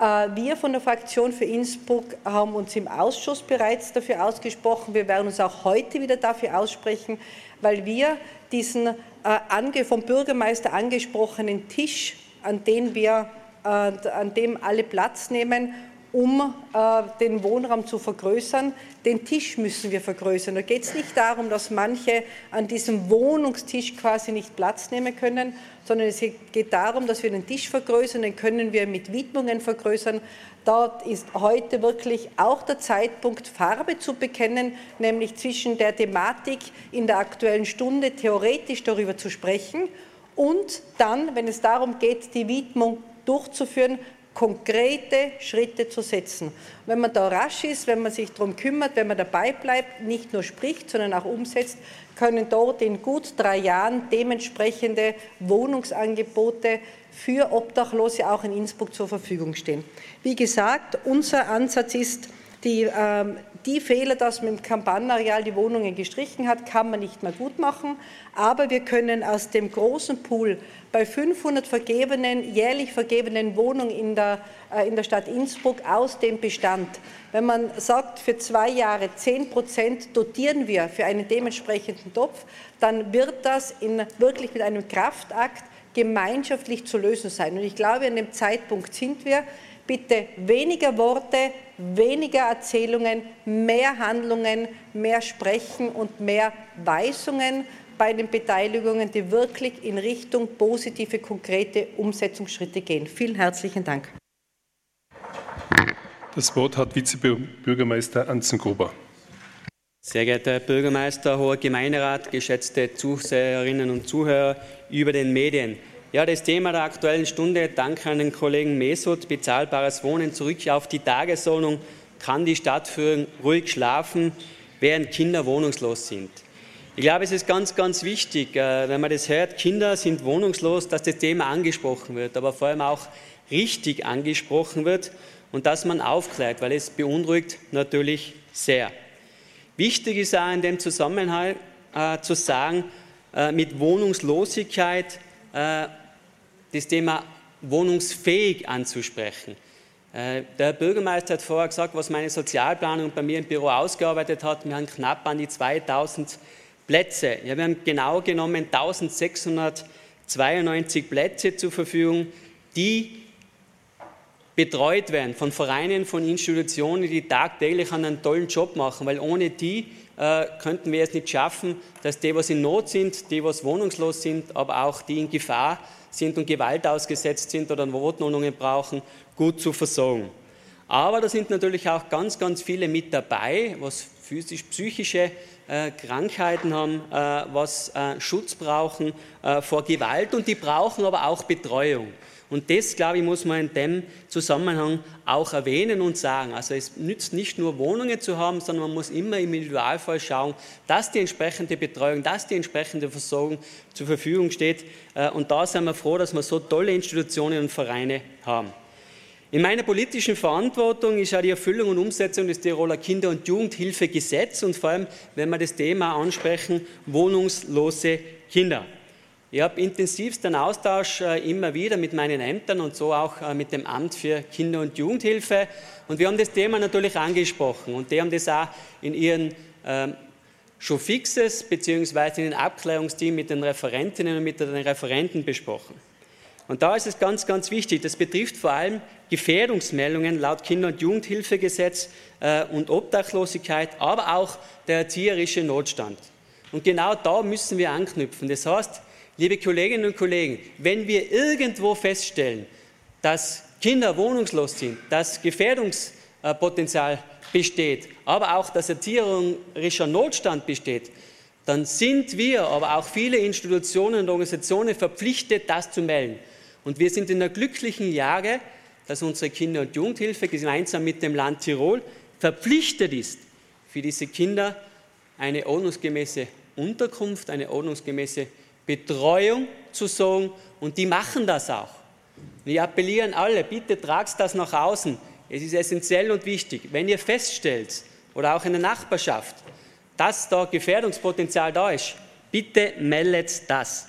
Speaker 9: Äh, wir von der Fraktion für Innsbruck haben uns im Ausschuss bereits dafür ausgesprochen. Wir werden uns auch heute wieder dafür aussprechen, weil wir diesen äh, vom Bürgermeister angesprochenen Tisch, an dem wir, äh, an dem alle Platz nehmen, um äh, den Wohnraum zu vergrößern. Den Tisch müssen wir vergrößern. Da geht es nicht darum, dass manche an diesem Wohnungstisch quasi nicht Platz nehmen können, sondern es geht darum, dass wir den Tisch vergrößern, den können wir mit Widmungen vergrößern. Dort ist heute wirklich auch der Zeitpunkt, Farbe zu bekennen, nämlich zwischen der Thematik in der Aktuellen Stunde theoretisch darüber zu sprechen und dann, wenn es darum geht, die Widmung durchzuführen, konkrete Schritte zu setzen. Wenn man da rasch ist, wenn man sich darum kümmert, wenn man dabei bleibt, nicht nur spricht, sondern auch umsetzt, können dort in gut drei Jahren dementsprechende Wohnungsangebote für Obdachlose auch in Innsbruck zur Verfügung stehen. Wie gesagt, unser Ansatz ist, die, ähm, die Fehler, dass man im Kampagnenareal die Wohnungen gestrichen hat, kann man nicht mehr gut machen. Aber wir können aus dem großen Pool bei 500 vergebenen, jährlich vergebenen Wohnungen in der, äh, in der Stadt Innsbruck aus dem Bestand, wenn man sagt, für zwei Jahre 10 Prozent dotieren wir für einen dementsprechenden Topf, dann wird das in, wirklich mit einem Kraftakt gemeinschaftlich zu lösen sein. Und ich glaube, an dem Zeitpunkt sind wir. Bitte weniger Worte, weniger Erzählungen, mehr Handlungen, mehr Sprechen und mehr Weisungen bei den Beteiligungen, die wirklich in Richtung positive, konkrete Umsetzungsschritte gehen. Vielen herzlichen Dank.
Speaker 1: Das Wort hat Vizebürgermeister Anzengruber.
Speaker 6: Sehr geehrter Herr Bürgermeister, hoher Gemeinderat, geschätzte Zuseherinnen und Zuhörer über den Medien. Ja, das Thema der Aktuellen Stunde, danke an den Kollegen Mesut, bezahlbares Wohnen zurück auf die Tagesordnung. Kann die Stadt führen, ruhig schlafen, während Kinder wohnungslos sind? Ich glaube, es ist ganz, ganz wichtig, äh, wenn man das hört, Kinder sind wohnungslos, dass das Thema angesprochen wird, aber vor allem auch richtig angesprochen wird und dass man aufklärt, weil es beunruhigt natürlich sehr. Wichtig ist auch in dem Zusammenhang äh, zu sagen, äh, mit Wohnungslosigkeit äh, das Thema wohnungsfähig anzusprechen. Äh, der Bürgermeister hat vorher gesagt, was meine Sozialplanung bei mir im Büro ausgearbeitet hat. Wir haben knapp an die 2000 Plätze. Ja, wir haben genau genommen 1692 Plätze zur Verfügung, die betreut werden von Vereinen, von Institutionen, die tagtäglich einen tollen Job machen, weil ohne die äh, könnten wir es nicht schaffen, dass die, was in Not sind, die, was wohnungslos sind, aber auch die in Gefahr sind und Gewalt ausgesetzt sind oder Wohnungen brauchen, gut zu versorgen. Aber da sind natürlich auch ganz, ganz viele mit dabei, was physisch-psychische äh, Krankheiten haben, äh, was äh, Schutz brauchen äh, vor Gewalt und die brauchen aber auch Betreuung. Und das, glaube ich, muss man in dem Zusammenhang auch erwähnen und sagen. Also es nützt nicht nur Wohnungen zu haben, sondern man muss immer im Individualfall schauen, dass die entsprechende Betreuung, dass die entsprechende Versorgung zur Verfügung steht. Äh, und da sind wir froh, dass wir so tolle Institutionen und Vereine haben. In meiner politischen Verantwortung ist ja die Erfüllung und Umsetzung des Tiroler Kinder- und Jugendhilfegesetzes und vor allem, wenn wir das Thema ansprechen, wohnungslose Kinder. Ich habe intensivsten Austausch äh, immer wieder mit meinen Ämtern und so auch äh, mit dem Amt für Kinder- und Jugendhilfe. Und wir haben das Thema natürlich angesprochen und die haben das auch in ihren ähm, schon fixes beziehungsweise in den Abklärungsteam mit den Referentinnen und mit den Referenten besprochen. Und da ist es ganz, ganz wichtig, das betrifft vor allem Gefährdungsmeldungen laut Kinder- und Jugendhilfegesetz äh, und Obdachlosigkeit, aber auch der erzieherische Notstand. Und genau da müssen wir anknüpfen. Das heißt, Liebe Kolleginnen und Kollegen, wenn wir irgendwo feststellen, dass Kinder wohnungslos sind, dass Gefährdungspotenzial besteht, aber auch dass erzieherischer Notstand besteht, dann sind wir, aber auch viele Institutionen und Organisationen verpflichtet, das zu melden. Und wir sind in der glücklichen Lage, dass unsere Kinder- und Jugendhilfe gemeinsam mit dem Land Tirol verpflichtet ist, für diese Kinder eine ordnungsgemäße Unterkunft, eine ordnungsgemäße Betreuung zu sorgen. Und die machen das auch. Wir appellieren alle, bitte tragt das nach außen. Es ist essentiell und wichtig. Wenn ihr feststellt, oder auch in der Nachbarschaft, dass da Gefährdungspotenzial da ist, bitte meldet das.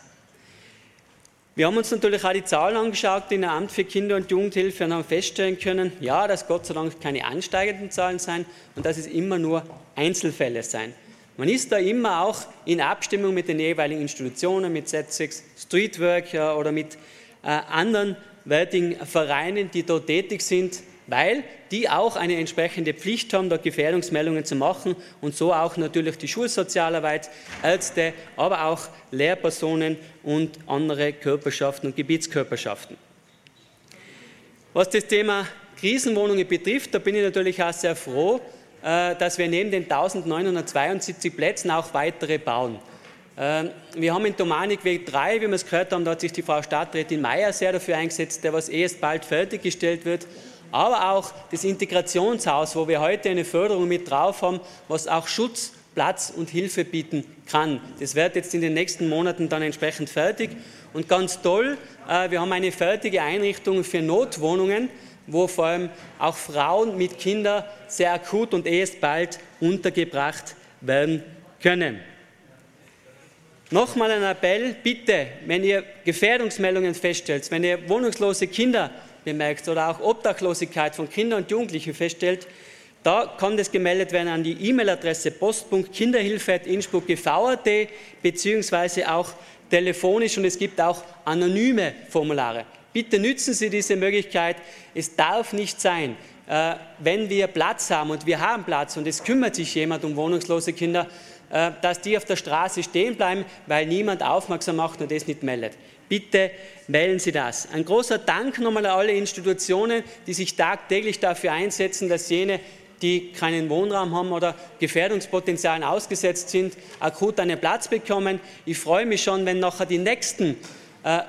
Speaker 6: Wir haben uns natürlich auch die Zahlen angeschaut in der Amt für Kinder- und Jugendhilfe und haben feststellen können, ja, dass Gott sei Dank keine ansteigenden Zahlen sein und dass es immer nur Einzelfälle sein. Man ist da immer auch in Abstimmung mit den jeweiligen Institutionen, mit Z6 Streetwork oder mit äh, anderen wertigen Vereinen, die dort tätig sind, weil die auch eine entsprechende Pflicht haben, da Gefährdungsmeldungen zu machen und so auch natürlich die Schulsozialarbeit, Ärzte, aber auch Lehrpersonen und andere Körperschaften und Gebietskörperschaften. Was das Thema Krisenwohnungen betrifft, da bin ich natürlich auch sehr froh, dass wir neben den 1972 Plätzen auch weitere bauen. Ähm, wir haben in Domanik Weg 3, wie wir es gehört haben, da hat sich die Frau Stadträtin Mayer sehr dafür eingesetzt, der was erst bald fertiggestellt wird aber auch das Integrationshaus, wo wir heute eine Förderung mit drauf haben, was auch Schutz, Platz und Hilfe bieten kann. Das wird jetzt in den nächsten Monaten dann entsprechend fertig. Und ganz toll, äh, wir haben eine fertige Einrichtung für Notwohnungen, wo vor allem auch Frauen mit Kindern sehr akut und erst bald untergebracht werden können. Nochmal ein Appell, bitte, wenn ihr Gefährdungsmeldungen feststellt, wenn ihr wohnungslose Kinder bemerkt oder auch Obdachlosigkeit von Kindern und Jugendlichen feststellt, da kann das gemeldet werden an die E-Mail-Adresse post.kinderhilfe.innsbruck.gv.at beziehungsweise auch telefonisch und es gibt auch anonyme Formulare. Bitte nützen Sie diese Möglichkeit. Es darf nicht sein, äh, wenn wir Platz haben und wir haben Platz und es kümmert sich jemand um wohnungslose Kinder, äh, dass die auf der Straße stehen bleiben, weil niemand aufmerksam macht und es nicht meldet. Bitte melden Sie das. Ein großer Dank nochmal an alle Institutionen, die sich tagtäglich dafür einsetzen, dass jene, die keinen Wohnraum haben oder Gefährdungspotenzialen ausgesetzt sind, akut einen Platz bekommen. Ich freue mich schon, wenn nachher die nächsten äh,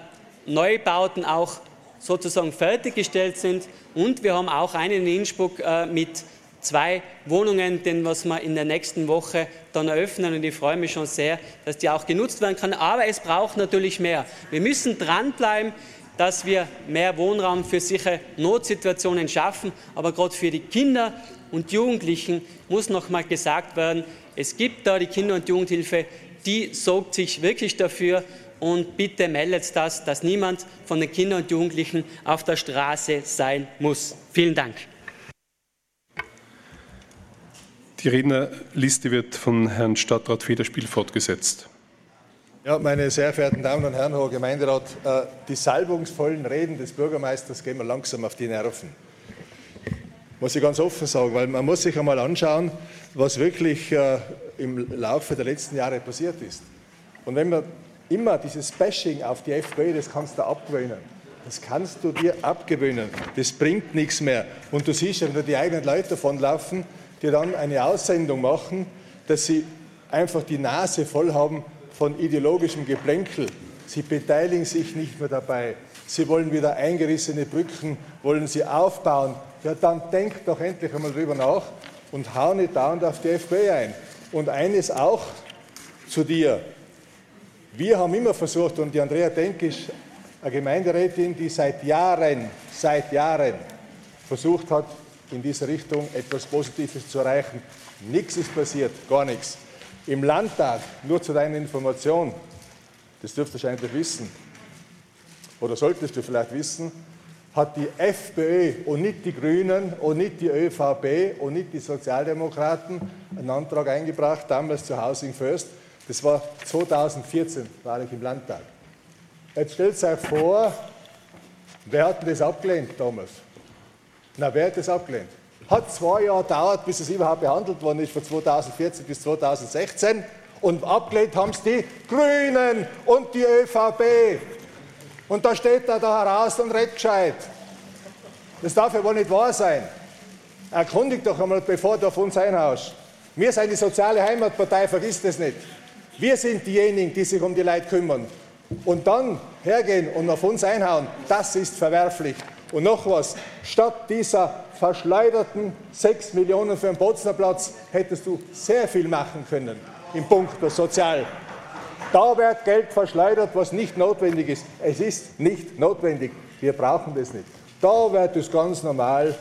Speaker 6: Neubauten auch sozusagen fertiggestellt sind. Und wir haben auch einen in Innsbruck äh, mit zwei Wohnungen, den was wir in der nächsten Woche dann eröffnen. Und ich freue mich schon sehr, dass die auch genutzt werden kann. Aber es braucht natürlich mehr. Wir müssen dranbleiben, dass wir mehr Wohnraum für sichere Notsituationen schaffen. Aber gerade für die Kinder und Jugendlichen muss noch mal gesagt werden, es gibt da die Kinder- und Jugendhilfe, die sorgt sich wirklich dafür. Und bitte meldet das, dass niemand von den Kindern und Jugendlichen auf der Straße sein muss. Vielen Dank.
Speaker 1: Die Rednerliste wird von Herrn Stadtrat Federspiel fortgesetzt.
Speaker 10: Ja, meine sehr verehrten Damen und Herren, Herr Gemeinderat, äh, die salbungsvollen Reden des Bürgermeisters gehen mir langsam auf die Nerven. Muss ich ganz offen sagen, weil man muss sich einmal anschauen, was wirklich äh, im Laufe der letzten Jahre passiert ist. Und wenn man immer dieses Bashing auf die FPÖ, das kannst du abgewöhnen. Das kannst du dir abgewöhnen. Das bringt nichts mehr. Und du siehst ja, wenn da die eigenen Leute davonlaufen, die dann eine Aussendung machen, dass sie einfach die Nase voll haben von ideologischem Geplänkel. Sie beteiligen sich nicht mehr dabei. Sie wollen wieder eingerissene Brücken, wollen sie aufbauen. Ja, dann denkt doch endlich einmal drüber nach und hau nicht dauernd auf die FPÖ ein. Und eines auch zu dir. Wir haben immer versucht, und die Andrea Denk ist eine Gemeinderätin, die seit Jahren, seit Jahren versucht hat, in dieser Richtung etwas Positives zu erreichen. Nichts ist passiert, gar nichts. Im Landtag, nur zu deiner Information, das dürft ihr wahrscheinlich wissen, oder solltest du vielleicht wissen, hat die FPÖ und nicht die Grünen und nicht die ÖVP und nicht die Sozialdemokraten einen Antrag eingebracht, damals zu Housing First. Das war 2014, war ich im Landtag. Jetzt stellt euch vor, wer hat denn das abgelehnt damals? Na, wer hat das abgelehnt? Hat zwei Jahre gedauert, bis es überhaupt behandelt worden ist, von 2014 bis 2016. Und abgelehnt haben es die Grünen und die ÖVP. Und da steht er da heraus und redet gescheit. Das darf ja wohl nicht wahr sein. Erkundigt doch einmal, bevor du auf uns einhaust. Wir sind die soziale Heimatpartei, vergiss das nicht. Wir sind diejenigen, die sich um die Leute kümmern. Und dann hergehen und auf uns einhauen, das ist verwerflich. Und noch was, statt dieser verschleuderten 6 Millionen für den Bozener Platz hättest du sehr viel machen können im Punkt Sozial. Da wird Geld verschleudert, was nicht notwendig ist. Es ist nicht notwendig. Wir brauchen das nicht. Da wird es ganz normal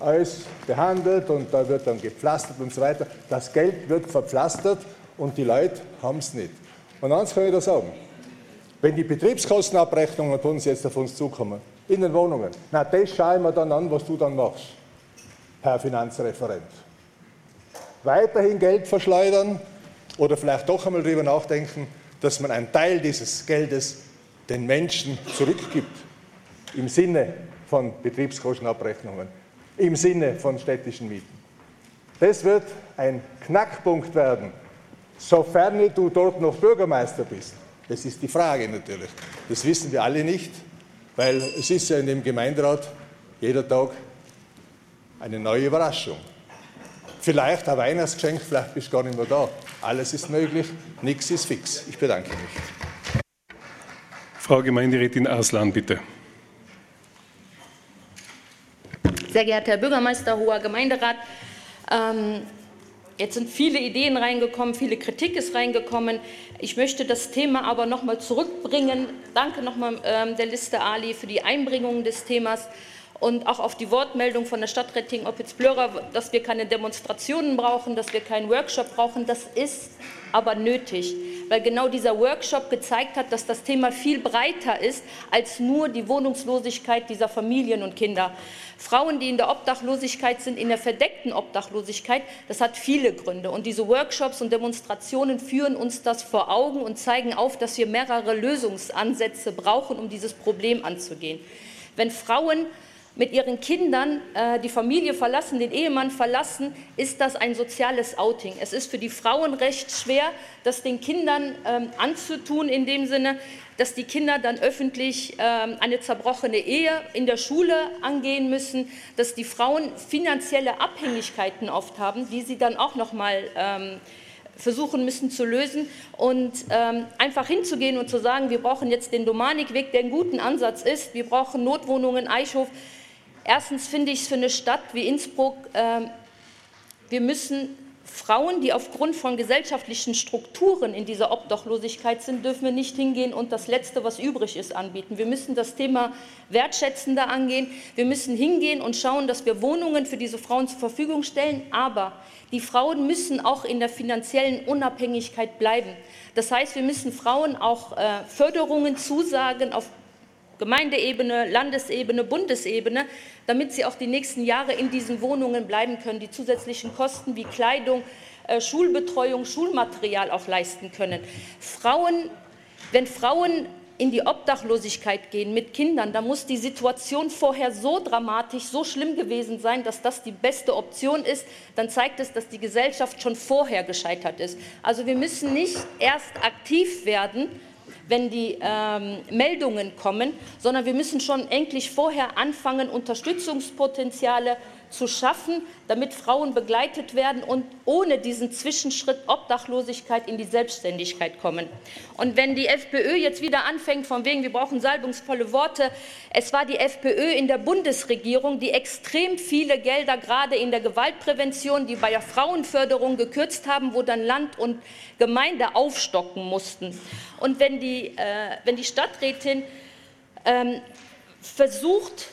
Speaker 10: alles behandelt und da wird dann gepflastert und so weiter. Das Geld wird verpflastert und die Leute haben es nicht. Und eins kann ich da sagen. Wenn die Betriebskostenabrechnungen von uns jetzt auf uns zukommen, in den Wohnungen, na, das schaue ich mir dann an, was du dann machst, Herr Finanzreferent. Weiterhin Geld verschleudern oder vielleicht doch einmal darüber nachdenken, dass man einen Teil dieses Geldes den Menschen zurückgibt, im Sinne von Betriebskostenabrechnungen, im Sinne von städtischen Mieten. Das wird ein Knackpunkt werden, sofern du dort noch Bürgermeister bist. Das ist die Frage natürlich. Das wissen wir alle nicht, weil es ist ja in dem Gemeinderat jeder Tag eine neue Überraschung. Vielleicht ein Weihnachtsgeschenk, vielleicht bist du gar nicht mehr da. Alles ist möglich, nichts ist fix. Ich bedanke mich.
Speaker 1: Frau Gemeinderätin Arslan, bitte.
Speaker 11: Sehr geehrter Herr Bürgermeister, hoher Gemeinderat, ähm, jetzt sind viele Ideen reingekommen, viele Kritik ist reingekommen. Ich möchte das Thema aber noch mal zurückbringen. Danke nochmal ähm, der Liste Ali für die Einbringung des Themas und auch auf die Wortmeldung von der Stadt Retting Opitz-Blörer, dass wir keine Demonstrationen brauchen, dass wir keinen Workshop brauchen. Das ist aber nötig, weil genau dieser Workshop gezeigt hat, dass das Thema viel breiter ist als nur die Wohnungslosigkeit dieser Familien und Kinder. Frauen, die in der Obdachlosigkeit sind, in der verdeckten Obdachlosigkeit, das hat viele Gründe. Und diese Workshops und Demonstrationen führen uns das vor Augen und zeigen auf, dass wir mehrere Lösungsansätze brauchen, um dieses Problem anzugehen. Wenn Frauen mit ihren Kindern äh, die Familie verlassen, den Ehemann verlassen, ist das ein soziales Outing. Es ist für die Frauen recht schwer, das den Kindern ähm, anzutun, in dem Sinne, dass die Kinder dann öffentlich ähm, eine zerbrochene Ehe in der Schule angehen müssen, dass die Frauen finanzielle Abhängigkeiten oft haben, die sie dann auch noch mal ähm, versuchen müssen zu lösen und ähm, einfach hinzugehen und zu sagen, wir brauchen jetzt den Domanikweg, der ein guter Ansatz ist, wir brauchen Notwohnungen, Eichhof, Erstens finde ich es für eine Stadt wie Innsbruck, äh, wir müssen Frauen, die aufgrund von gesellschaftlichen Strukturen in dieser Obdachlosigkeit sind, dürfen wir nicht hingehen und das Letzte, was übrig ist, anbieten. Wir müssen das Thema wertschätzender angehen. Wir müssen hingehen und schauen, dass wir Wohnungen für diese Frauen zur Verfügung stellen. Aber die Frauen müssen auch in der finanziellen Unabhängigkeit bleiben. Das heißt, wir müssen Frauen auch äh, Förderungen zusagen auf Gemeindeebene, Landesebene, Bundesebene, damit sie auch die nächsten Jahre in diesen Wohnungen bleiben können, die zusätzlichen Kosten wie Kleidung, äh, Schulbetreuung, Schulmaterial auch leisten können. Frauen, wenn Frauen in die Obdachlosigkeit gehen mit Kindern, da muss die Situation vorher so dramatisch, so schlimm gewesen sein, dass das die beste Option ist, dann zeigt es, dass die Gesellschaft schon vorher gescheitert ist. Also wir müssen nicht erst aktiv werden, wenn die ähm, Meldungen kommen, sondern wir müssen schon endlich vorher anfangen, Unterstützungspotenziale zu schaffen, damit Frauen begleitet werden und ohne diesen Zwischenschritt Obdachlosigkeit in die Selbstständigkeit kommen. Und wenn die FPÖ jetzt wieder anfängt, von wegen, wir brauchen salbungsvolle Worte, es war die FPÖ in der Bundesregierung, die extrem viele Gelder gerade in der Gewaltprävention, die bei der Frauenförderung gekürzt haben, wo dann Land und Gemeinde aufstocken mussten. Und wenn die, äh, wenn die Stadträtin ähm, versucht,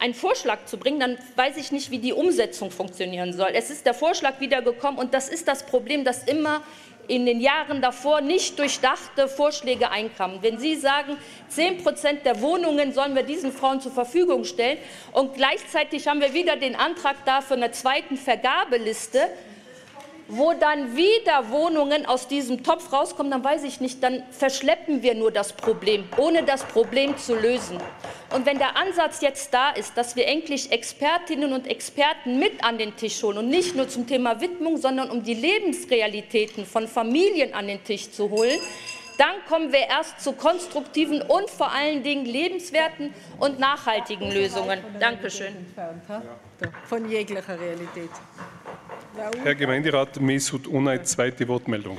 Speaker 11: einen Vorschlag zu bringen, dann weiß ich nicht, wie die Umsetzung funktionieren soll. Es ist der Vorschlag wieder gekommen und das ist das Problem, dass immer in den Jahren davor nicht durchdachte Vorschläge einkamen. Wenn Sie sagen, 10 Prozent der Wohnungen sollen wir diesen Frauen zur Verfügung stellen und gleichzeitig haben wir wieder den Antrag da für eine zweiten Vergabeliste, wo dann wieder Wohnungen aus diesem Topf rauskommen, dann weiß ich nicht, dann verschleppen wir nur das Problem, ohne das Problem zu lösen. Und wenn der Ansatz jetzt da ist, dass wir endlich Expertinnen und Experten mit an den Tisch holen und nicht nur zum Thema Widmung, sondern um die Lebensrealitäten von Familien an den Tisch zu holen, dann kommen wir erst zu konstruktiven und vor allen Dingen lebenswerten und nachhaltigen Lösungen. Dankeschön.
Speaker 9: Von jeglicher Realität.
Speaker 1: Herr Gemeinderat Mesut Onay, zweite Wortmeldung.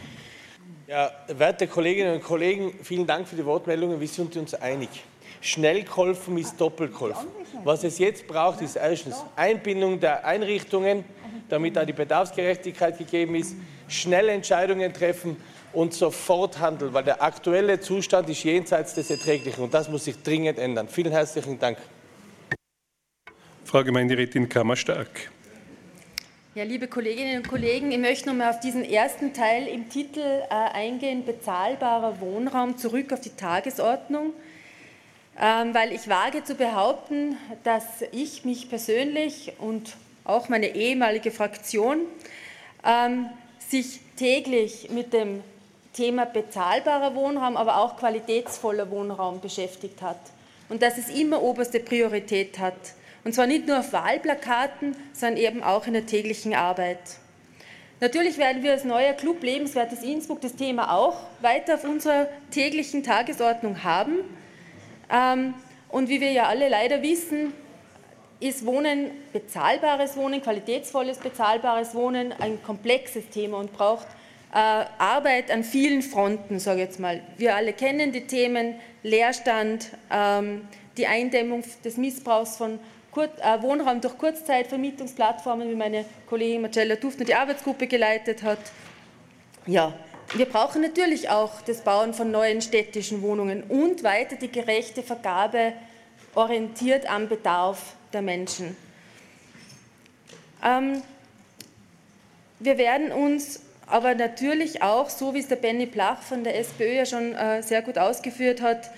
Speaker 2: Ja, werte Kolleginnen und Kollegen, vielen Dank für die Wortmeldungen. Wir sind uns einig. Schnell geholfen ist doppelt geholfen. Was es jetzt braucht, ist erstens Einbindung der Einrichtungen, damit da die Bedarfsgerechtigkeit gegeben ist, schnell Entscheidungen treffen und sofort handeln, weil der aktuelle Zustand ist jenseits des Erträglichen und das muss sich dringend ändern. Vielen herzlichen Dank.
Speaker 1: Frau Gemeinderätin Kammer-Stark.
Speaker 12: Ja, liebe Kolleginnen und Kollegen, ich möchte noch mal auf diesen ersten Teil im Titel äh, eingehen, bezahlbarer Wohnraum zurück auf die Tagesordnung, ähm, weil ich wage zu behaupten, dass ich mich persönlich und auch meine ehemalige Fraktion ähm, sich täglich mit dem Thema bezahlbarer Wohnraum, aber auch qualitätsvoller Wohnraum beschäftigt hat und dass es immer oberste Priorität hat. Und zwar nicht nur auf Wahlplakaten, sondern eben auch in der täglichen Arbeit. Natürlich werden wir als neuer Club Lebenswertes Innsbruck das Thema auch weiter auf unserer täglichen Tagesordnung haben. Ähm, und wie wir ja alle leider wissen, ist Wohnen, bezahlbares Wohnen, qualitätsvolles bezahlbares Wohnen ein komplexes Thema und braucht äh, Arbeit an vielen Fronten, sage ich jetzt mal. Wir alle kennen die Themen Leerstand, ähm, die Eindämmung des Missbrauchs von Wohnraum durch Kurzzeitvermietungsplattformen, wie meine Kollegin Marcella Dufner die Arbeitsgruppe geleitet hat. Ja, wir brauchen natürlich auch das Bauen von neuen städtischen Wohnungen und weiter die gerechte Vergabe orientiert am Bedarf der Menschen. Ähm, wir werden uns aber natürlich auch, so wie es der Benny Plach von der SPÖ ja schon äh, sehr gut ausgeführt hat,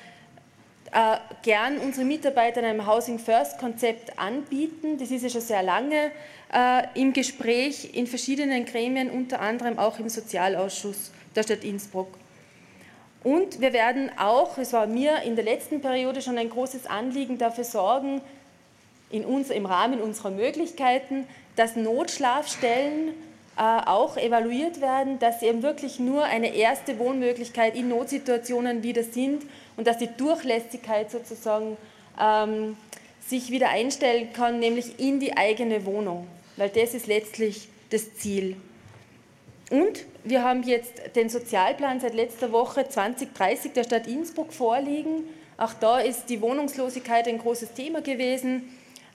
Speaker 12: äh, gern unsere Mitarbeiter in einem Housing First Konzept anbieten. Das ist ja schon sehr lange äh, im Gespräch in verschiedenen Gremien, unter anderem auch im Sozialausschuss der Stadt Innsbruck. Und wir werden auch, es war mir in der letzten Periode schon ein großes Anliegen, dafür sorgen, in uns, im Rahmen unserer Möglichkeiten, dass Notschlafstellen äh, auch evaluiert werden, dass sie eben wirklich nur eine erste Wohnmöglichkeit in Notsituationen wieder sind und dass die Durchlässigkeit sozusagen ähm, sich wieder einstellen kann, nämlich in die eigene Wohnung, weil das ist letztlich das Ziel. Und wir haben jetzt den Sozialplan seit letzter Woche 2030 der Stadt Innsbruck vorliegen. Auch da ist die Wohnungslosigkeit ein großes Thema gewesen.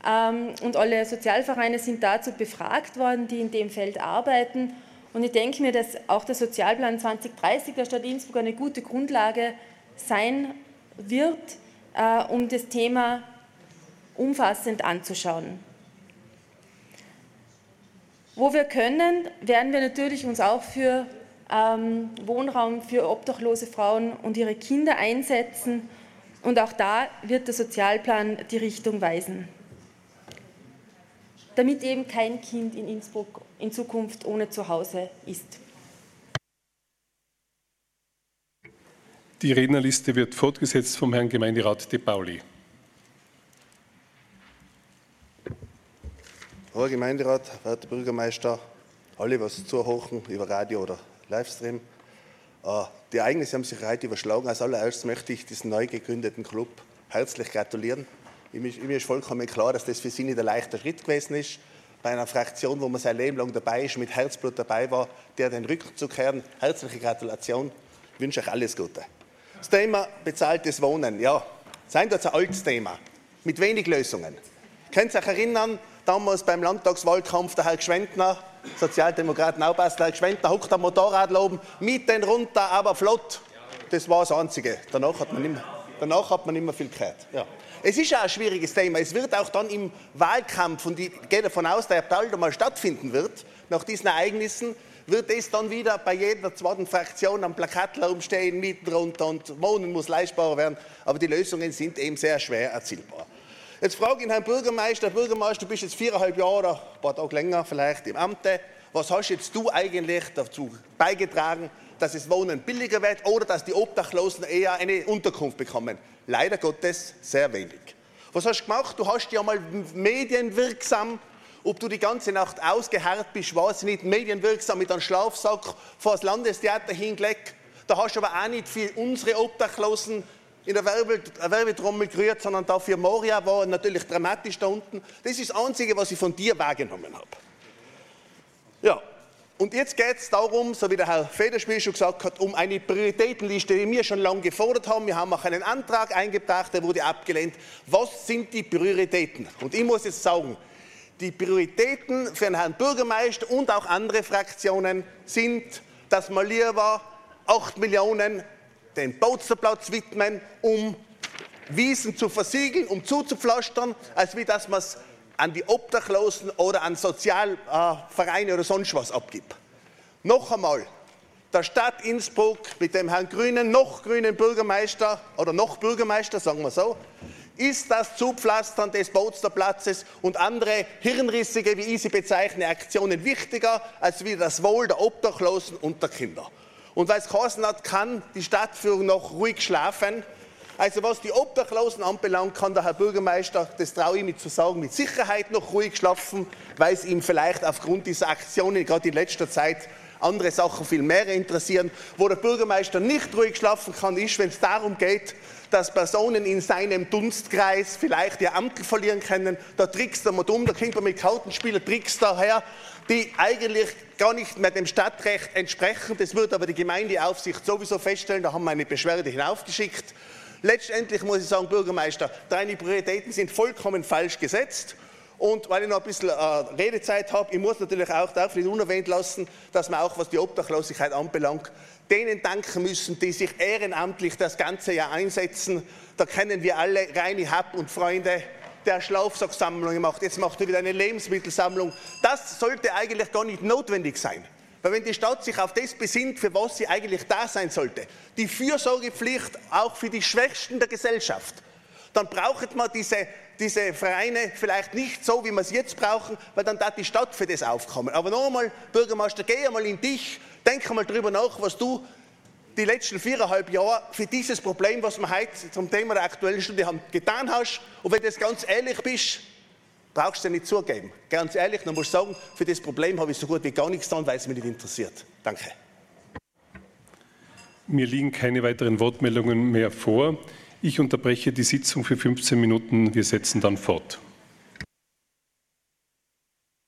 Speaker 12: Ähm, und alle Sozialvereine sind dazu befragt worden, die in dem Feld arbeiten. Und ich denke mir, dass auch der Sozialplan 2030 der Stadt Innsbruck eine gute Grundlage sein wird, äh, um das Thema umfassend anzuschauen. Wo wir können, werden wir natürlich uns auch für ähm, Wohnraum für obdachlose Frauen und ihre Kinder einsetzen. Und auch da wird der Sozialplan die Richtung weisen damit eben kein Kind in Innsbruck in Zukunft ohne Zuhause ist.
Speaker 1: Die Rednerliste wird fortgesetzt vom Herrn Gemeinderat De Pauli.
Speaker 13: Herr Gemeinderat, werter Bürgermeister, alle, was zuhören über Radio oder Livestream. Äh, die Ereignisse haben sich heute überschlagen. Als allererstes möchte ich diesem neu gegründeten Club herzlich gratulieren. Mir ist vollkommen klar, dass das für Sie nicht ein leichter Schritt gewesen ist. Bei einer Fraktion, wo man sein Leben lang dabei ist, mit Herzblut dabei war, der den Rücken zu kehren. Herzliche Gratulation. Ich wünsche euch alles Gute. Das Thema bezahltes Wohnen. Ja, sein das ein altes Thema. Mit wenig Lösungen. Könnt ihr euch erinnern, damals beim Landtagswahlkampf, der Herr Gschwendner, Sozialdemokraten Aubasler, Herr Gschwendner huckt am Motorrad oben, mitten runter, aber flott. Das war das Einzige. Danach hat man mehr, danach hat man mehr viel gehört. Ja. Es ist ja ein schwieriges Thema. Es wird auch dann im Wahlkampf, und ich gehe davon aus, der bald einmal stattfinden wird, nach diesen Ereignissen, wird es dann wieder bei jeder zweiten Fraktion am Plakat stehen, Mieten runter und Wohnen muss leistbarer werden. Aber die Lösungen sind eben sehr schwer erzielbar. Jetzt frage ich Herrn Bürgermeister, Bürgermeister, du bist jetzt viereinhalb Jahre oder ein paar Tage länger vielleicht im Amt. Was hast jetzt du eigentlich dazu beigetragen, dass das Wohnen billiger wird oder dass die Obdachlosen eher eine Unterkunft bekommen. Leider Gottes sehr wenig. Was hast du gemacht? Du hast ja mal medienwirksam, ob du die ganze Nacht ausgeharrt bist, weiß ich nicht, medienwirksam mit einem Schlafsack vor das Landestheater hingelegt. Da hast du aber auch nicht für unsere Obdachlosen in der Werbetrommel gerührt, sondern dafür Moria war natürlich dramatisch da unten. Das ist das Einzige, was ich von dir wahrgenommen habe. Ja, Und jetzt geht es darum, so wie der Herr Federspiel schon gesagt hat, um eine Prioritätenliste, die wir schon lange gefordert haben. Wir haben auch einen Antrag eingebracht, der wurde abgelehnt. Was sind die Prioritäten? Und ich muss jetzt sagen, die Prioritäten für den Herrn Bürgermeister und auch andere Fraktionen sind, dass wir lieber 8 Millionen den Botzerplatz widmen, um Wiesen zu versiegeln, um zuzupflastern, als wie dass man es an die Obdachlosen oder an Sozialvereine oder sonst was abgibt. Noch einmal, der Stadt Innsbruck mit dem Herrn Grünen, noch grünen Bürgermeister oder noch Bürgermeister, sagen wir so, ist das Zupflastern des Bootsterplatzes und andere hirnrissige, wie ich sie bezeichne, Aktionen wichtiger als wie das Wohl der Obdachlosen und der Kinder. Und weil es geheißen hat, kann die Stadtführung noch ruhig schlafen, also was die Obdachlosen anbelangt, kann der Herr Bürgermeister, das traue ich mir zu sagen, mit Sicherheit noch ruhig schlafen, weil es ihm vielleicht aufgrund dieser Aktionen gerade in letzter Zeit andere Sachen viel mehr interessieren. Wo der Bürgermeister nicht ruhig schlafen kann, ist, wenn es darum geht, dass Personen in seinem Dunstkreis vielleicht ihr Amt verlieren können. Da trickst er mal dumm, da kommt man mit Kartenspielen, trickst daher, die eigentlich gar nicht mehr dem Stadtrecht entsprechen. Das wird aber die Gemeindeaufsicht sowieso feststellen. Da haben wir eine Beschwerde hinaufgeschickt. Letztendlich muss ich sagen, Bürgermeister, deine Prioritäten sind vollkommen falsch gesetzt. Und weil ich noch ein bisschen äh, Redezeit habe, ich muss natürlich auch darf nicht unerwähnt lassen, dass wir auch, was die Obdachlosigkeit anbelangt, denen danken müssen, die sich ehrenamtlich das ganze Jahr einsetzen. Da kennen wir alle Reini Happ und Freunde, der Schlaufsacksammlungen macht. Jetzt macht er wieder eine Lebensmittelsammlung. Das sollte eigentlich gar nicht notwendig sein. Weil wenn die Stadt sich auf das besinnt, für was sie eigentlich da sein sollte, die Fürsorgepflicht auch für die Schwächsten der Gesellschaft, dann braucht man diese, diese Vereine vielleicht nicht so, wie wir es jetzt brauchen, weil dann darf die Stadt für das aufkommen. Aber noch einmal, Bürgermeister, geh einmal in dich, denk einmal darüber nach, was du die letzten viereinhalb Jahre für dieses Problem, was wir heute zum Thema der aktuellen Stunde haben, getan hast. Und wenn du jetzt ganz ehrlich bist, brauchst du nicht zugeben. Ganz ehrlich, man muss sagen, für das Problem habe ich so gut wie gar nichts getan, weil es mich nicht interessiert. Danke.
Speaker 1: Mir liegen keine weiteren Wortmeldungen mehr vor. Ich unterbreche die Sitzung für 15 Minuten. Wir setzen dann fort.